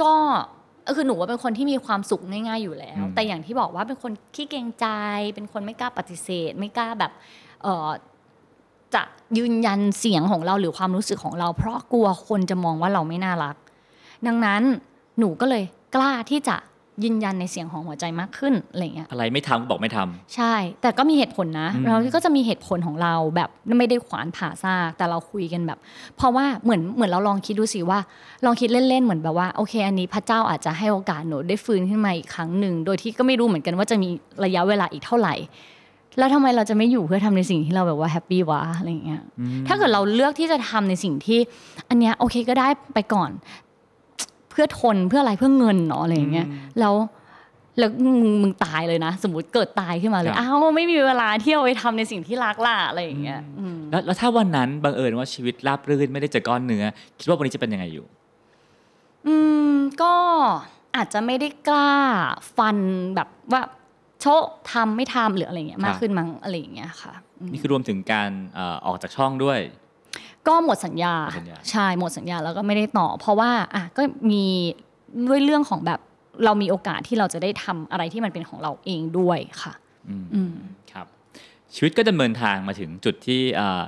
ก็เออคือหนูว่าเป็นคนที่มีความสุขง่ายๆอยู่แล้วอืมแต่อย่างที่บอกว่าเป็นคนขี้เกรงใจ เป็นคนไม่กล้าปฏิเสธ ไม่กล้าแบบเออจะยืนยันเสียงของเราหรือความรู้สึกของเรา เพราะกลัวคนจะมองว่าเราไม่น่ารัก ดังนั้นหนูก็เลยกล้าที่จะ ยืนยันในเสียงของหัวใจมากขึ้นอะไรเงี้ยอะไรไม่ทำก็บอกไม่ทำใช่ แต่ก็มีเหตุผลนะอืมเราก็จะมีเหตุผลของเราแบบไม่ได้ขวานผ่าซากแต่เราคุยกันแบบ เพราะว่าเหมือนเหมือนเราลองคิดดูสิว่า ลองคิดเล่นๆเหมือนแบบว่าโอเค อันนี้พระเจ้าอาจจะให้โอกาสหนูได้ฟื้นขึ้นมาอีกครั้งหนึ่งโดยที่ก็ไม่รู้เหมือนกันว่าจะมีระยะเวลาอีกเท่าไหร่ แล้วทำไมเราจะไม่อยู่เพื่อทำในสิ่งที่เราแบบว่าแฮปปี้วะอะไรอย่างเงี้ยถ้าเกิดเราเลือกที่จะทำในสิ่งที่ อันเนี้ยโอเคก็ได้ไปก่อน เพื่อทนเพื่ออะไรเพื่อเงินเนาะอะไรอย่างเงี้ยแล้วแล้วมึงมึงตายเลยนะ สมมติเกิดตายขึ้นมาเลคยรับอ้าวไม่มีเวลาเที่ยวไปทำในสิ่งที่รักล่ะอะไรอย่างเงี้ยอืมแล้วแล้วถ้าวันนั้นบังเอิญว่าชีวิตราบรื่นไม่ได้เจอก้อนเนื้อ คิดว่าวันนี้จะเป็นยังไงอยู่ อืมก็อาจจะไม่ได้กล้าฟันแบบว่าโชะทำไม่ทำหรืออะไรเงี้ยมากครับขึ้นมั้งอะไรอย่างเงี้ยค่ะอืมนี่คือรวมถึงการเอ่อออกจากช่องด้วย ก็หมดสัญญาหมดสัญญาใช่หมดสัญญาแล้วก็ไม่ได้ต่อ เพราะว่าอะก็มีด้วยเรื่องของแบบเรามีโอกาสที่เราจะได้ทำอะไรที่มันเป็นของเราเองด้วยค่ะอืมอืมครับ ชีวิตก็ดำเนินทางมาถึงจุดที่เอ่อ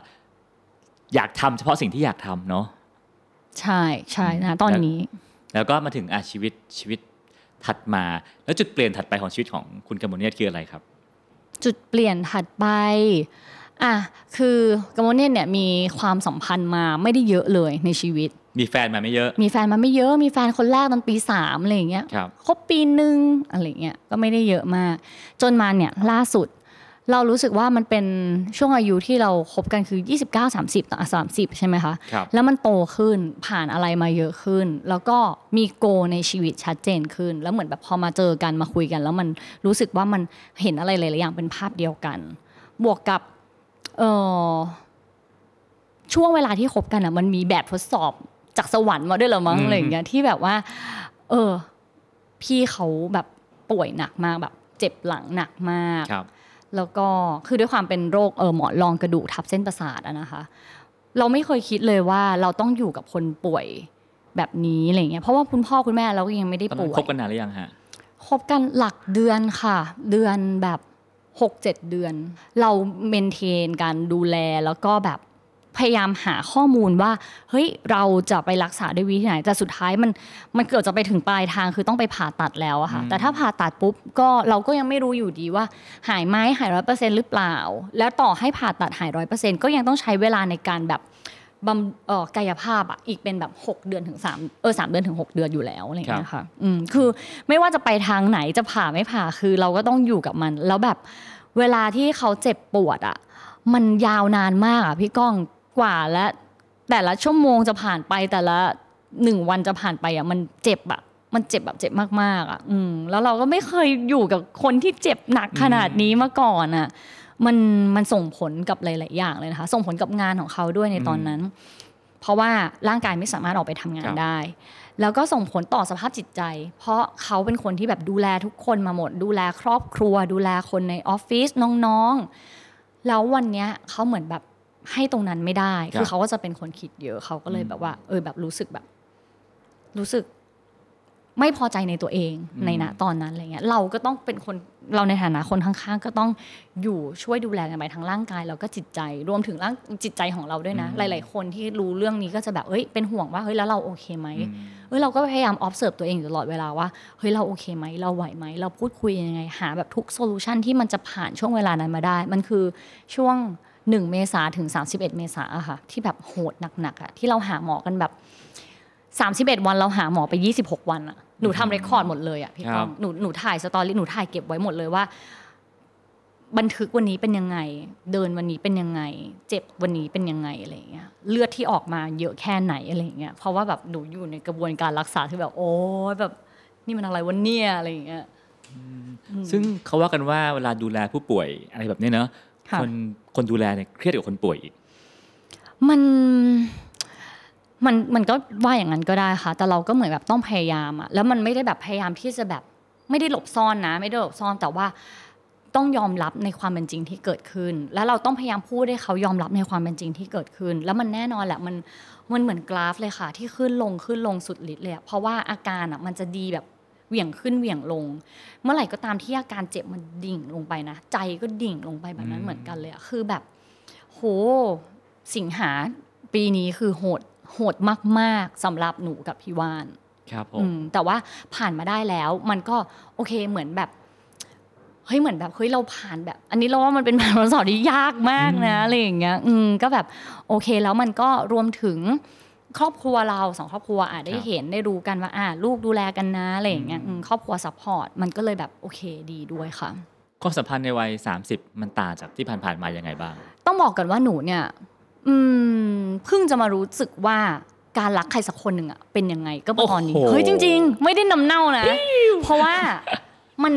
อยากทำเฉพาะสิ่งที่อยากทำเนาะใช่ใช่นะตอนนี้ แล้วก็มาถึงอาชีวิตชีวิตถัดมา แล้วจุดเปลี่ยนถัดไปของชีวิตของคุณกมลเนียตคืออะไรครับ จุดเปลี่ยนถัดไป อะคือกามอนเน่เนี่ยมีความสัมพันธ์มาไม่ได้เยอะเลยในชีวิต มีแฟนมาไม่เยอะ มีแฟนมาไม่เยอะ มีแฟนคนแรกตอนปีสามอะไรอย่างเงี้ยครับคบปีหนึ่งอะไรเงี้ยก็ไม่ได้เยอะมาก จนมาเนี่ยล่าสุด เรารู้สึกว่ามันเป็นช่วงอายุที่เราคบกันคือ 29 30ต่อ30 ใช่ไหมคะครับแล้วมันโตขึ้นผ่านอะไรมาเยอะขึ้น แล้วก็มีโกในชีวิตชัดเจนขึ้น แล้วเหมือนแบบพอมาเจอกันมาคุยกัน แล้วมันรู้สึกว่ามันเห็นอะไรหลายๆอย่างเป็นภาพเดียวกัน บวกกับเออ ช่วงเวลาที่คบกันอะ มันมีแบบทดสอบจากสวรรค์มาด้วยเหรอมั้งอืมอะไรอย่างเงี้ยที่แบบว่า เออ พี่เขาแบบป่วยหนักมากแบบ เจ็บหลังหนักมากครับแล้วก็คือด้วยความเป็นโรคเออหมอนรองกระดูกทับเส้นประสาทอะนะคะ เราไม่เคยคิดเลยว่าเราต้องอยู่กับคนป่วยแบบนี้อะไรเงี้ยเพราะว่าคุณพ่อคุณแม่เราก็ยังไม่ได้ตอนป่นั้นวยคบกันนานหรือยังฮะคบกันหลักเดือนค่ะ เดือนแบบ หกเจ็ดเดือน เราเมนเทนการดูแลแล้วก็แบบพยายามหาข้อมูลว่าเฮ้ยเราจะไปรักษาด้วยวิธีไหนแต่สุดท้ายมันมันเกิดจะไปถึงปลายทางคือต้องไปผ่าตัดแล้วอะค่ะแต่ถ้าผ่าตัดปุ๊บก็เราก็ยังไม่รู้อยู่ดีว่า หายไหมหายร้อยเปอร์เซ็นหรือเปล่า แล้วต่อให้ผ่าตัดหายร้อยเปอร์เซ็นก็ยังต้องใช้เวลาในการแบบ บำเอ่อกายภาพอะอีกเป็นแบบ 6 เดือนถึง3เออสามเดือนถึง 6 เดือนอยู่แล้วอะไรอย่างเงี้ยค่ะอืมคือไม่ว่าจะไปทางไหนจะผ่าไม่ผ่าคือเราก็ต้องอยู่กับมัน แล้วแบบเวลาที่เขาเจ็บปวดอะมันยาวนานมากอะพี่ก้องกว่าและแต่ละชั่วโมงจะผ่านไปแต่ละหนึ่งวันจะผ่านไปอะมันเจ็บอะมันเจ็บแบบเจ็บมากๆอะอืมแล้วเราก็ไม่เคยอยู่กับคนที่เจ็บหนักขนาดนี้มาก่อนอะ มันมันส่งผลกับหลาย ๆ อย่างเลยนะคะ ส่งผลกับงานของเขาด้วยในตอนนั้น เพราะว่าร่างกายไม่สามารถออกไปทำงาคนรับได้ แล้วก็ส่งผลต่อสภาพจิตใจ เพราะเขาเป็นคนที่แบบดูแลทุกคนมาหมด ดูแลครอบครัว ดูแลคนในออฟฟิศน้องๆ แล้ววันเนี้ยเขาเหมือนแบบให้ตรงนั้นไม่ได้ครับคือเขาก็จะเป็นคนคิดเยอะเขาก็เลยแบบว่า เออแบบรู้สึกแบบ รู้สึก ไม่พอใจในตัวเองอืมในณตอนนั้นอะไรเงี้ยเราก็ต้องเป็นคนเราในฐานะคนข้างๆ ก็ต้องอยู่ช่วยดูแลกันไปทั้งร่างกายแล้วก็จิตใจ รวมถึงร่างจิตใจของเราด้วยนะ หลาย ๆ คนที่รู้เรื่องนี้ก็จะแบบเอ้ยเป็นห่วงว่าเฮ้ยแล้วเราโอเคไหมเฮ้ยเราก็พยายาม observe ตัวเองอยู่ตลอดเวลาว่าเฮ้ยเราโอเคไหมเราไหวไหมเราพูดคุยยังไงหาแบบทุก solution ที่มันจะผ่านช่วงเวลานั้นมาได้ มันคือช่วง1เมษาถึง 31 เมษาอะค่ะที่แบบโหดหนักๆอะที่เราหาหมอกันแบบ 31 วันเราหาหมอไป 26 วันอะหนูทำ record หมดเลยอะพี่ก้องครับหนูหนูถ่าย story หนูถ่ายเก็บไว้หมดเลยว่า บันทึกวันนี้เป็นยังไง เดินวันนี้เป็นยังไง เจ็บวันนี้เป็นยังไงอะไรอย่างเงี้ยเลือดที่ออกมาเยอะแค่ไหนอะไรอย่างเงี้ยเพราะว่าแบบหนูอยู่ในกระบวนการรักษาที่แบบ โอ้ยแบบนี่มันอะไรวะเนี่ยอะไรอย่างเงี้ยซึ่งเขาว่ากันว่าเวลาดูแลผู้ป่วยอะไรแบบนี้เนอะค่ะคนคนดูแลเนี่ยเครียดกว่าคนป่วยอีกมัน มันมันก็ว่าอย่างนั้นก็ได้ค่ะ แต่เราก็เหมือนแบบต้องพยายามอะแล้วมันไม่ได้แบบพยายามที่จะแบบไม่ได้หลบซ่อนนะ ไม่ได้หลบซ่อนแต่ว่าต้องยอมรับในความเป็นจริงที่เกิดขึ้น แล้วเราต้องพยายามพูดให้เขายอมรับในความเป็นจริงที่เกิดขึ้น แล้วมันแน่นอนแหละมันมันเหมือนกราฟเลยค่ะ ที่ขึ้นลงขึ้นลงสุดฤทธิ์เลยเพราะว่าอาการอะมันจะดีแบบเหวี่ยงขึ้นเหวี่ยงลง เมื่อไหร่ก็ตามที่อาการเจ็บมันดิ่งลงไปนะ ใจก็ดิ่งลงไปแบบนั้นเหมือนกันเลยคือแบบ โหสิงหาปีนี้คือโหด โหดมากๆสำหรับหนูกับพี่วานครับผอืมมแต่ว่าผ่านมาได้แล้วมันก็โอเคเหมือนแบบเฮ้ยเหมือนแบบเฮ้ยเราผ่านแบบ อันนี้เราว่ามันเป็นแบบทดสอบที่ยากมากนะอะไรอย่างเงี้ยอืมก็แบบโอเคแล้วมันก็รวมถึงครอบครัวเราสองครอบครัวอาจได้ครับเห็นได้รู้กันว่าอ่าลูกดูแลกันนะอะไรอย่างเงี้ยอืมครอบครัว support มันก็เลยแบบโอเคดีด้วยค่ะความสัมพันธ์ในวัย 30 มันต่างจากที่ผ่านๆมายังไงบ้าง ต้องบอกกันว่าหนูเนี่ย อืมเพิ่งจะมารู้สึกว่าการรักใครสักคนหนึ่งอะเป็นยังไงก็ตอนนี้โอ้โหเฮ้ยจริง ๆ ไม่ได้นำเน่านะ เพราะว่ามัน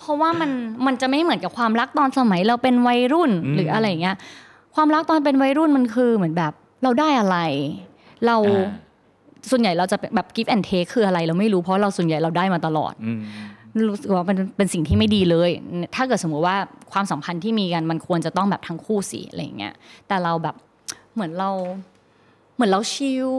เพราะว่ามันมันจะไม่เหมือนกับความรักตอนสมัยเราเป็นวัยรุ่นหรืออะไรอย่างเงี้ย ความรักตอนเป็นวัยรุ่นมันคือเหมือนแบบเราได้อะไร เราอ่าส่วนใหญ่เราจะเป็นแบบ give and take คืออะไรเราไม่รู้เพราะเราส่วนใหญ่เราได้มาตลอดอืมรู้สึกว่ามันเป็นสิ่งที่ไม่ดีเลย ถ้าเกิดสมมติว่าความสัมพันธ์ที่มีกันมันควรจะต้องแบบทั้งคู่สิอะไรอย่างเงี้ยแต่เราแบบ เหมือนเราเหมือนเราชิล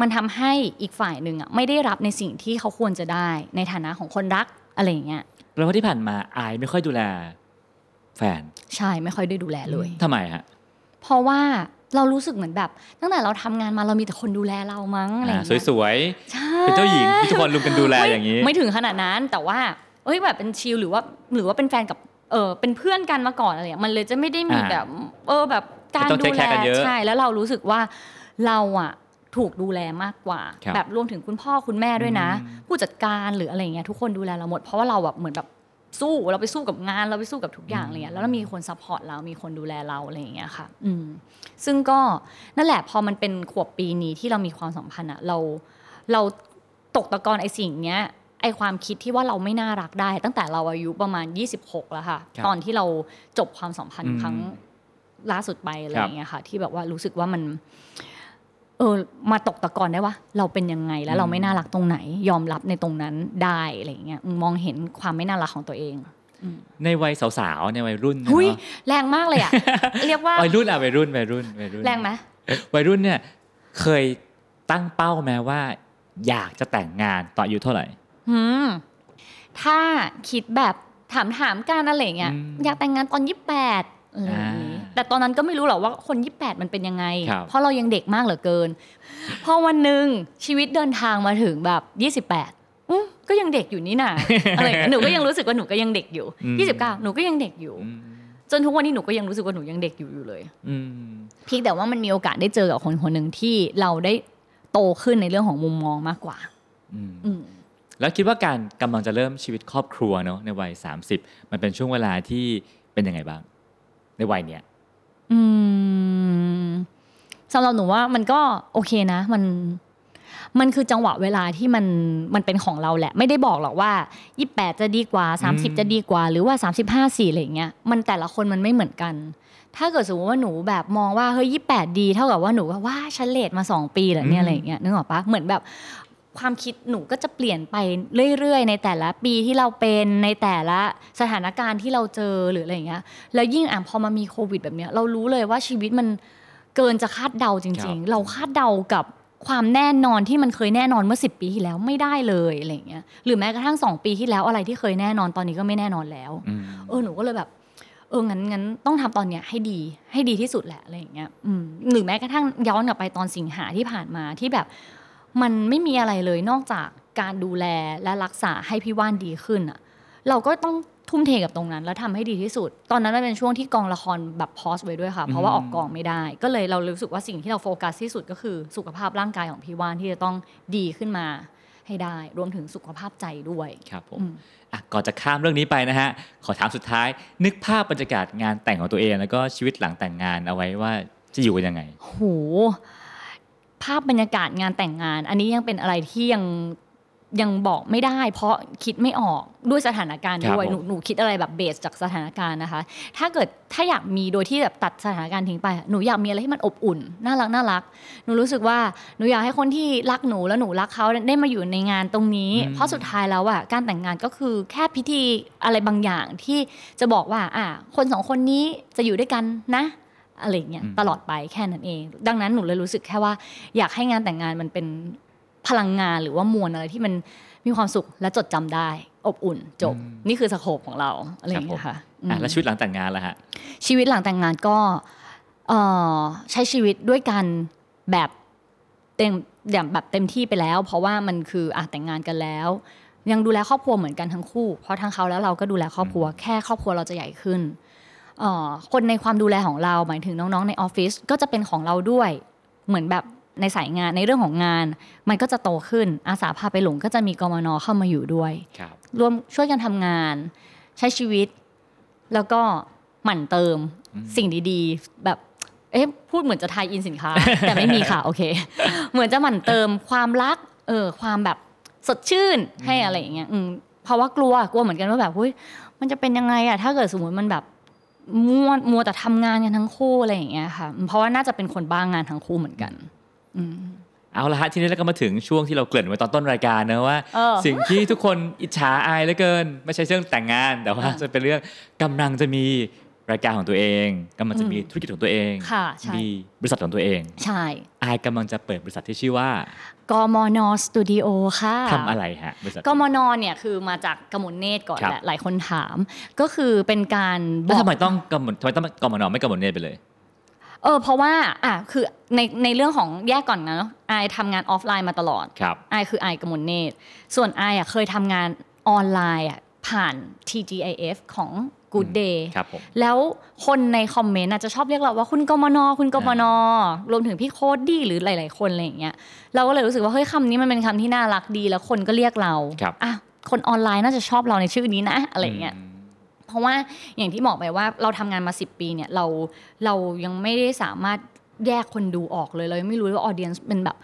มันทำให้อีกฝ่ายหนึ่งอะไม่ได้รับในสิ่งที่เขาควรจะได้ในฐานะของคนรักอะไรอย่างเงี้ยแปลว่าที่ผ่านมาอายไม่ค่อยดูแล แฟนใช่ไม่ค่อยได้ดูแลเลยทำไมฮะเพราะว่าเรารู้สึกเหมือนแบบ ตั้งแต่เราทำงานมาเรามีแต่คนดูแลเรามั้งอะไรอย่างอ่าเงี้ยสวยใช่ๆเป็นเจ้าหญิงที่ทุกคนรุมกันดูแลไม่อย่างนี้ ไม่ถึงขนาดนั้นแต่ว่า เอ้ยแบบเป็นชิลหรือว่าหรือว่าเป็นแฟนกับเออเป็นเพื่อนกันมาก่อนอะไรอย่างเงี้ยมันเลยจะไม่ได้มีอ่าแบบ เออแบบ การไม่ต้องดู take แล care กันเยอะใช่แล้วเรารู้สึกว่าเราอะถูกดูแลมากกว่าครับแบบรวมถึงคุณพ่อคุณแม่ด้วยนะอืมผู้จัดการหรืออะไรอย่างเงี้ยทุกคนดูแลเราหมดเพราะว่าเราแบบเหมือนแบบสู้เราไปสู้กับงานเราไปสู้กับทุกอย่างอะไรเงี้ยแล้วเรามีคน support เรามีคนดูแลเราอะไรอย่างเงี้ยค่ะอืมซึ่งก็นั่นแหละพอมันเป็นขวบปีนี้ที่เรามีความสัมพันธ์อะเราเราตกตะกอนไอ้สิ่งเนี้ยไอความคิดที่ว่าเราไม่น่ารักได้ ตั้งแต่เราอายุประมาณ 26 แล้วค่ะครับตอนที่เราจบความสัมพันอืธ์มครั้ง ล่าสุดไปอะไรครัอบย่างเงี้ยค่ะ ที่แบบว่ารู้สึกว่ามัน เออมาตกตะกอนได้ว่าเราเป็นยังไงแล้วเราไม่น่ารักตรงไหน ยอมรับในตรงนั้นได้อะไรอย่างเงี้ยอืมมองเห็นความไม่น่ารักของตัวเองในวัยสาวๆในวัยรุ่นเนี่ยหุยเนาะแรงมากเลยอะเรียกว่าวัยรุ่นอะวัยรุ่นวัยรุ่นวัยรุ่นแรงไหมวัยรุ่นเนี่ยเคยตั้งเป้าแม้ว่า อยากจะแต่งงานตอนอายุเท่าไหร่อืมถ้าคิดแบบถามถามๆกันอะไรเงี้ยอืมอยากแต่งงานตอนยี่แปดอะไรอย่างนี้อ่า แต่ตอนนั้นก็ไม่รู้หรอกว่าคนยี่แปดมันเป็นยังไงครับเพราะเรายังเด็กมากเหลือเกิน พอวันหนึ่งชีวิตเดินทางมาถึงแบบยี่สิบแปดอืมก็ยังเด็กอยู่นี่นาอะไรอย่างเงี้ยหนูก็ยังรู้สึกว่าหนูก็ยังเด็กอยู่อืมยี่สิบเก้าหนูก็ยังเด็กอยู่อืมจนทุกวันนี้หนูก็ยังรู้สึกว่าหนูยังเด็กอยู่อยู่เลยอืมเพียงแต่ว่ามันมีโอกาสได้เจอกับคนคนหนึ่งที่เราได้โตขึ้นในเรื่องของมุมมองมากกว่าอืมอืมแล้วคิดว่าการกำลังจะเริ่มชีวิตครอบครัวเนาะในวัย 30 มันเป็นช่วงเวลาที่เป็นยังไงบ้าง ในวัยเนี้ย อืมสำหรับหนูว่ามันก็โอเคนะ มันมันคือจังหวะเวลาที่มันมันเป็นของเราแหละ ไม่ได้บอกหรอกว่า 28 จะดีกว่าอืม30 จะดีกว่า หรือว่า 35สี่อะไรอย่างเงี้ยมันแต่ละคนมันไม่เหมือนกัน ถ้าเกิดสมมติว่าหนูแบบมองว่าเฮ้ย28 ดี เท่ากับว่าหนูว่าว่าฉันเลทมา 2 ปีแล้วเนี่ยอะไรอย่างเงี้ยนึกออกปะเหมือนแบบ ความคิดหนูก็จะเปลี่ยนไปเรื่อยๆ ในแต่ละปีที่เราเป็นในแต่ละสถานการณ์ที่เราเจอหรืออะไรอย่างเงี้ยแล้วยิ่งอะพอมามีโควิดแบบเนี้ยเรารู้เลยว่าชีวิตมันเกินจะคาดเดาจครัริงบๆเราคาดเดากับความแน่นอนที่มันเคยแน่นอนเมื่อ 10 ปีที่แล้วไม่ได้เลยอะไรอย่างเงี้ยหรือแม้กระทั่ง 2 ปีที่แล้วอะไรที่เคยแน่นอนตอนนี้ก็ไม่แน่นอนแล้วอืมเออหนูก็เลยแบบ เอองั้นงั้นต้องทำตอนเนี้ยให้ดีให้ดีที่สุดแหละอะไรอย่างเงี้ยอืมหรือแม้กระทั่งย้อนกลับไปตอนสิงหาที่ผ่านมาที่แบบ มันไม่มีอะไรเลยนอกจากการดูแลและรักษาให้พี่ว่านดีขึ้นอะเราก็ต้องทุ่มเทกับตรงนั้น แล้วทำให้ดีที่สุด ตอนนั้นมันเป็นช่วงที่กองละครแบบพอสไว้ด้วยค่ะ เพราะว่าออกกองไม่ได้ ก็เลยเรารู้สึกว่าสิ่งที่เราโฟกัสที่สุดก็คือสุขภาพร่างกายของพี่ว่านที่จะต้องดีขึ้นมาให้ได้ รวมถึงสุขภาพใจด้วยครับผมอืมอะก่อนจะข้ามเรื่องนี้ไปนะฮะ ขอถามสุดท้าย นึกภาพบรรยากาศงานแต่งของตัวเอง แล้วก็ชีวิตหลังแต่งงานเอาไว้ว่าจะอยู่กันยังไงโห ภาพบรรยากาศงานแต่งงาน อันนี้ยังเป็นอะไรที่ยังยังบอกไม่ได้ เพราะคิดไม่ออกด้วยสถานการณ์ครับด้วยผมหนูหนูคิดอะไรแบบเบสจากสถานการณ์นะคะ ถ้าเกิดถ้าอยากมีโดยที่แบบตัดสถานการณ์ทิ้งไป หนูอยากมีอะไรที่มันอบอุ่นน่ารักน่ารัก หนูรู้สึกว่าหนูอยากให้คนที่รักหนูแล้วหนูรักเขาได้มาอยู่ในงานตรงนี้อืมเพราะสุดท้ายแล้วอะการแต่งงานก็คือแค่พิธีอะไรบางอย่างที่จะบอกว่าอะคนสองคนนี้จะอยู่ด้วยกันนะ อะไรอย่างเงี้ยอืมตลอดไปแค่นั้นเอง ดังนั้นหนูเลยรู้สึกแค่ว่า อยากให้งานแต่งงานมันเป็นพลังงานหรือว่ามวลอะไรที่มันมีความสุขและจดจำได้ อบอุ่นจบ นี่คือสโคปของเราอะไรอย่างเงี้ยค่ะอืมอะแล้วชีวิตหลังแต่งงานล่ะฮะชีวิตหลังแต่งงานก็เอ่อใช้ชีวิตด้วยกันแบบเต็มอย่างแบบเต็มที่ไปแล้ว เพราะว่ามันคืออะแต่งงานกันแล้ว ยังดูแลครอบครัวเหมือนกันทั้งคู่ เพราะทั้งเขาแล้วเราก็ดูแลครอบครัวแค่ครอบครัวเราจะใหญ่ขึ้นเอ่อ คนในความดูแลของเราหมายถึงน้องๆในออฟฟิศก็จะเป็นของเราด้วยเหมือนแบบในสายงานในเรื่องของงาน มันก็จะโตขึ้นอาสาพาไปหลงก็จะมีกมนเข้ามาอยู่ด้วยครับรวมช่วยกันทำงาน ใช้ชีวิต แล้วก็หมั่นเติมสิ่งดีๆ แบบเอ๊ะพูดเหมือนจะทายอินสินค้า แต่ไม่มีค่ะ โอเค เหมือนจะหมั่นเติมความรัก เออ ความแบบสดชื่นให้อะไรอย่างเงี้ยอืมเพราะว่ากลัวกลัวเหมือนกันว่าแบบเฮ้ยมันจะเป็นยังไงอะถ้าเกิดสมมติมันแบบ มัวมัวแต่ทำงานกันทั้งคู่อะไรอย่างเงี้ยค่ะเพราะว่าน่าจะเป็นคนบ้างงานทั้งคู่เหมือนกัน อืมเอาละฮะทีนี้เราก็มาถึงช่วงที่เราเกริ่นไว้ตอนต้นรายการนะว่าเออสิ่งที่ทุกคนอิจฉาอายเหลือเกิน ไม่ใช่เรื่องแต่งงานแต่ว่าอ่าจะเป็นเรื่องกำลังจะมี รายการของตัวเองกำลังจะมีธุรกิจของตัวเองค่ะใช่มีบริษัทของตัวเอง ใช่อายกำลังจะเปิดบริษัทที่ชื่อว่ากมนสตูดิโอค่ะทำอะไรฮะบริษัทกมนเนี่ยคือมาจากกมลเนตรก่อนครับแหละหลายคนถาม ก็คือเป็นการบแล้วอกทำไมต้องกำหนดทำไมต้องกำหนดไม่กำหนดเนตรไปเลยเออเพราะว่าอะคือในในเรื่องของแยกก่อนนะเนอะไอายทำงานออฟไลน์มาตลอดครับไอายคือไอายกมลเนตรส่วนไอายอะเคยทำงานออนไลน์อะผ่าน TGIF ของ Good Day ครับผมแล้วคนในคอมเมนต์อาจจะชอบเรียกเราว่าคุณกมนคุณกมนรวมถึงพี่โคดดี้หรือหลาย ๆ คนอะไรอย่างเงี้ยเราก็เลยรู้สึกว่าเฮ้ยคำนี้มันเป็นคำที่น่ารักดีแล้วคนก็เรียกเราครับอะคนออนไลน์น่าจะชอบเราในชื่อนี้นะอะไรอย่างเงี้ยมเพราะว่าอย่างที่บอกไปว่าเราทำงานมา 10 ปีเนี่ยเราเรายังไม่ได้สามารถแยกคนดูออกเลยเรายังไม่รู้ว่า audience เป็นแบบ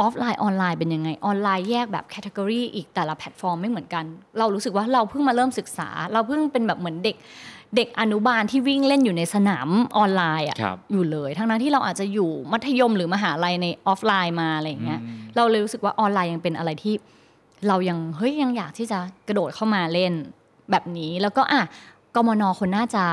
ออฟไลน์ออนไลน์เป็นยังไงออนไลน์แยกแบบ category อีกแต่ละแพลตฟอร์มไม่เหมือนกัน เรารู้สึกว่าเราเพิ่งมาเริ่มศึกษา เราเพิ่งเป็นแบบเหมือนเด็กเด็กอนุบาลที่วิ่งเล่นอยู่ในสนามออนไลน์อะครับอยู่เลย ทั้งนั้นที่เราอาจจะอยู่มัธยมหรือมหาลัยในออฟไลน์มาอะไรอย่างเงี้ยอืมเราเลยรู้สึกว่าออนไลน์ยังเป็นอะไรที่ เรายังเฮ้ยยังอยากที่จะกระโดดเข้ามาเล่นแบบนี้แล้วก็อะกมนคนน่าจะ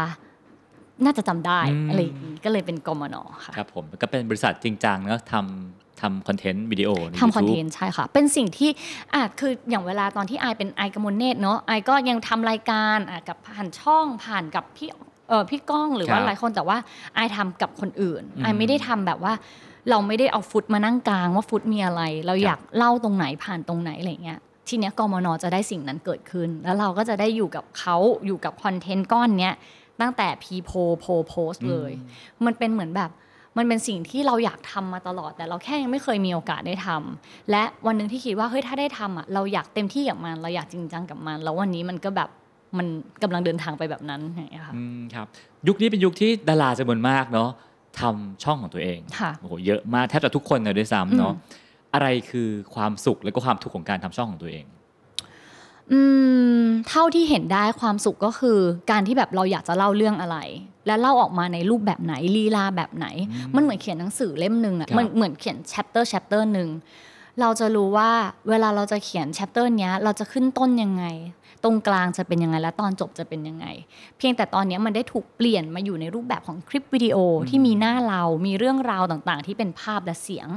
น่าจะจำได้อืมอะไรอย่างงี้ก็เลยเป็นกมนค่ะครับผมก็เป็นบริษัทจริงจังเนอะทำ ทำคอนเทนต์วิดีโอในทำคอนเท YouTube นต์ใช่ค่ะ เป็นสิ่งที่อาจคืออย่างเวลาตอนที่ไอายเป็นไอายกมลเนตรเนาะไอายก็ยังทำรายการอะกับผ่านช่องผ่านกับพี่เออพี่ก้องหรือว่าครับหลายคนแต่ว่าไอายทำกับคนอื่นอืมไอายไม่ได้ทำแบบว่า เราไม่ได้เอาฟุตมานั่งกลางว่าฟุตมีอะไร เราอยากเล่าตรงไหนผ่านตรงไหนอะไรเงี้ยทีเนี้ยกมนจะได้สิ่งนั้นเกิดขึ้น แล้วเราก็จะได้อยู่กับเขาอยู่กับคอนเทนต์ก้อนเนี้ยตั้งแต่พีโพโพโพสเลย มันเป็นเหมือนแบบ มันเป็นสิ่งที่เราอยากทำมาตลอด แต่เราแค่ยังไม่เคยมีโอกาสได้ทำและวันหนึ่งที่คิดว่าเฮ้ยถ้าได้ทำอะเราอยากเต็มที่กับมัน เราอยากจริงจังกับมัน แล้ววันนี้มันก็แบบมันกำลังเดินทางไปแบบนั้นอย่างเงี้ยค่ะอืมครับ ยุคนี้เป็นยุคที่ดาราจำนวนมากเนาะทำช่องของตัวเองค่ะโอ้โหเยอะมากแทบจะทุกคนเลยด้วยซ้ำเนาะอะไรคือความสุขและก็ความทุกข์ของการทำช่องของตัวเองอืมเท่าที่เห็นได้ความสุขก็คือการที่แบบเราอยากจะเล่าเรื่องอะไร และเล่าออกมาในรูปแบบไหนลีลาแบบไหน มันเหมือนเขียนหนังสือเล่มหนึ่งอะครับมันเหมือนเขียน chapter chapter หนึ่งเราจะรู้ว่าเวลาเราจะเขียน chapter เนี้ยเราจะขึ้นต้นยังไง ตรงกลางจะเป็นยังไงและตอนจบจะเป็นยังไง เพียงแต่ตอนเนี้ยมันได้ถูกเปลี่ยนมาอยู่ในรูปแบบของคลิปวิดีโอที่มีหน้าเรามีเรื่องราวต่างๆ ที่เป็นภาพและเสียง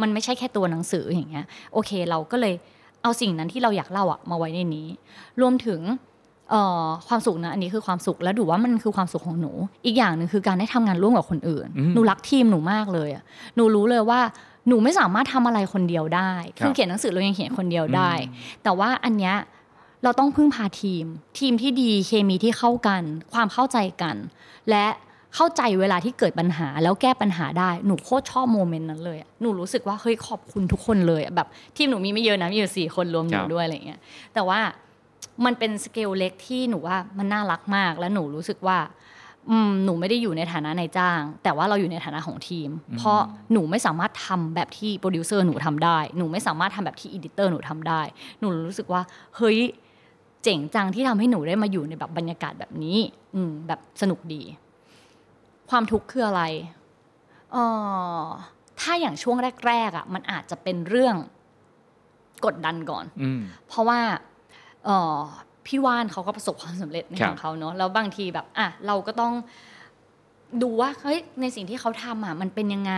มันไม่ใช่แค่ตัวหนังสืออย่างเงี้ยโอเค เราก็เลยเอาสิ่งนั้นที่เราอยากเล่าอะมาไว้ในนี้ รวมถึงเอ่อ ความสุขนะอันนี้คือความสุขแล้วดูว่ามันคือความสุขของหนู อีกอย่างหนึ่งคือการได้ทำงานร่วมกับคนอื่นอืมหนูรักทีมหนูมากเลยอะหนูรู้เลยว่าหนูไม่สามารถทำอะไรคนเดียวได้ครับคือเขียนหนังสือเรายังเขียนคนเดียวได้ แต่ว่าอันเนี้ยเราต้องพึ่งพาทีม ทีมที่ดีเคมีที่เข้ากัน ความเข้าใจกัน และเข้าใจเวลาที่เกิดปัญหาแล้วแก้ปัญหาได้ หนูโคตรชอบ moment นั้นเลยอะหนูรู้สึกว่าเฮ้ยขอบคุณทุกคนเลยอะแบบทีมหนูมีไม่เยอะนะมีอยู่สี่คนรวมหนูครับด้วยอะไรเงี้ย แต่ว่า มันเป็นสเกลเล็กที่หนูว่ามันน่ารักมาก และหนูรู้สึกว่าอืมหนูไม่ได้อยู่ในฐานะนายจ้าง แต่ว่าเราอยู่ในฐานะของทีม เพราะหนูไม่สามารถทำแบบที่โปรดิวเซอร์หนูทำได้ หนูไม่สามารถทำแบบที่ editor หนูทำได้ หนูรู้สึกว่าเฮ้ยเจ๋งจังที่ทำให้หนูได้มาอยู่ในแบบบรรยากาศแบบนี้ อืมแบบสนุกดี ความทุกข์คืออะไรเออถ้าอย่างช่วงแรกๆอะ มันอาจจะเป็นเรื่องกดดันก่อนอืมเพราะว่าเอ่อ พี่ว่านเขาก็ประสบความสำเร็จในครับของเขาเนอะแล้วบางทีแบบอะเราก็ต้องดูว่าเฮ้ยในสิ่งที่เขาทำอะมันเป็นยังไง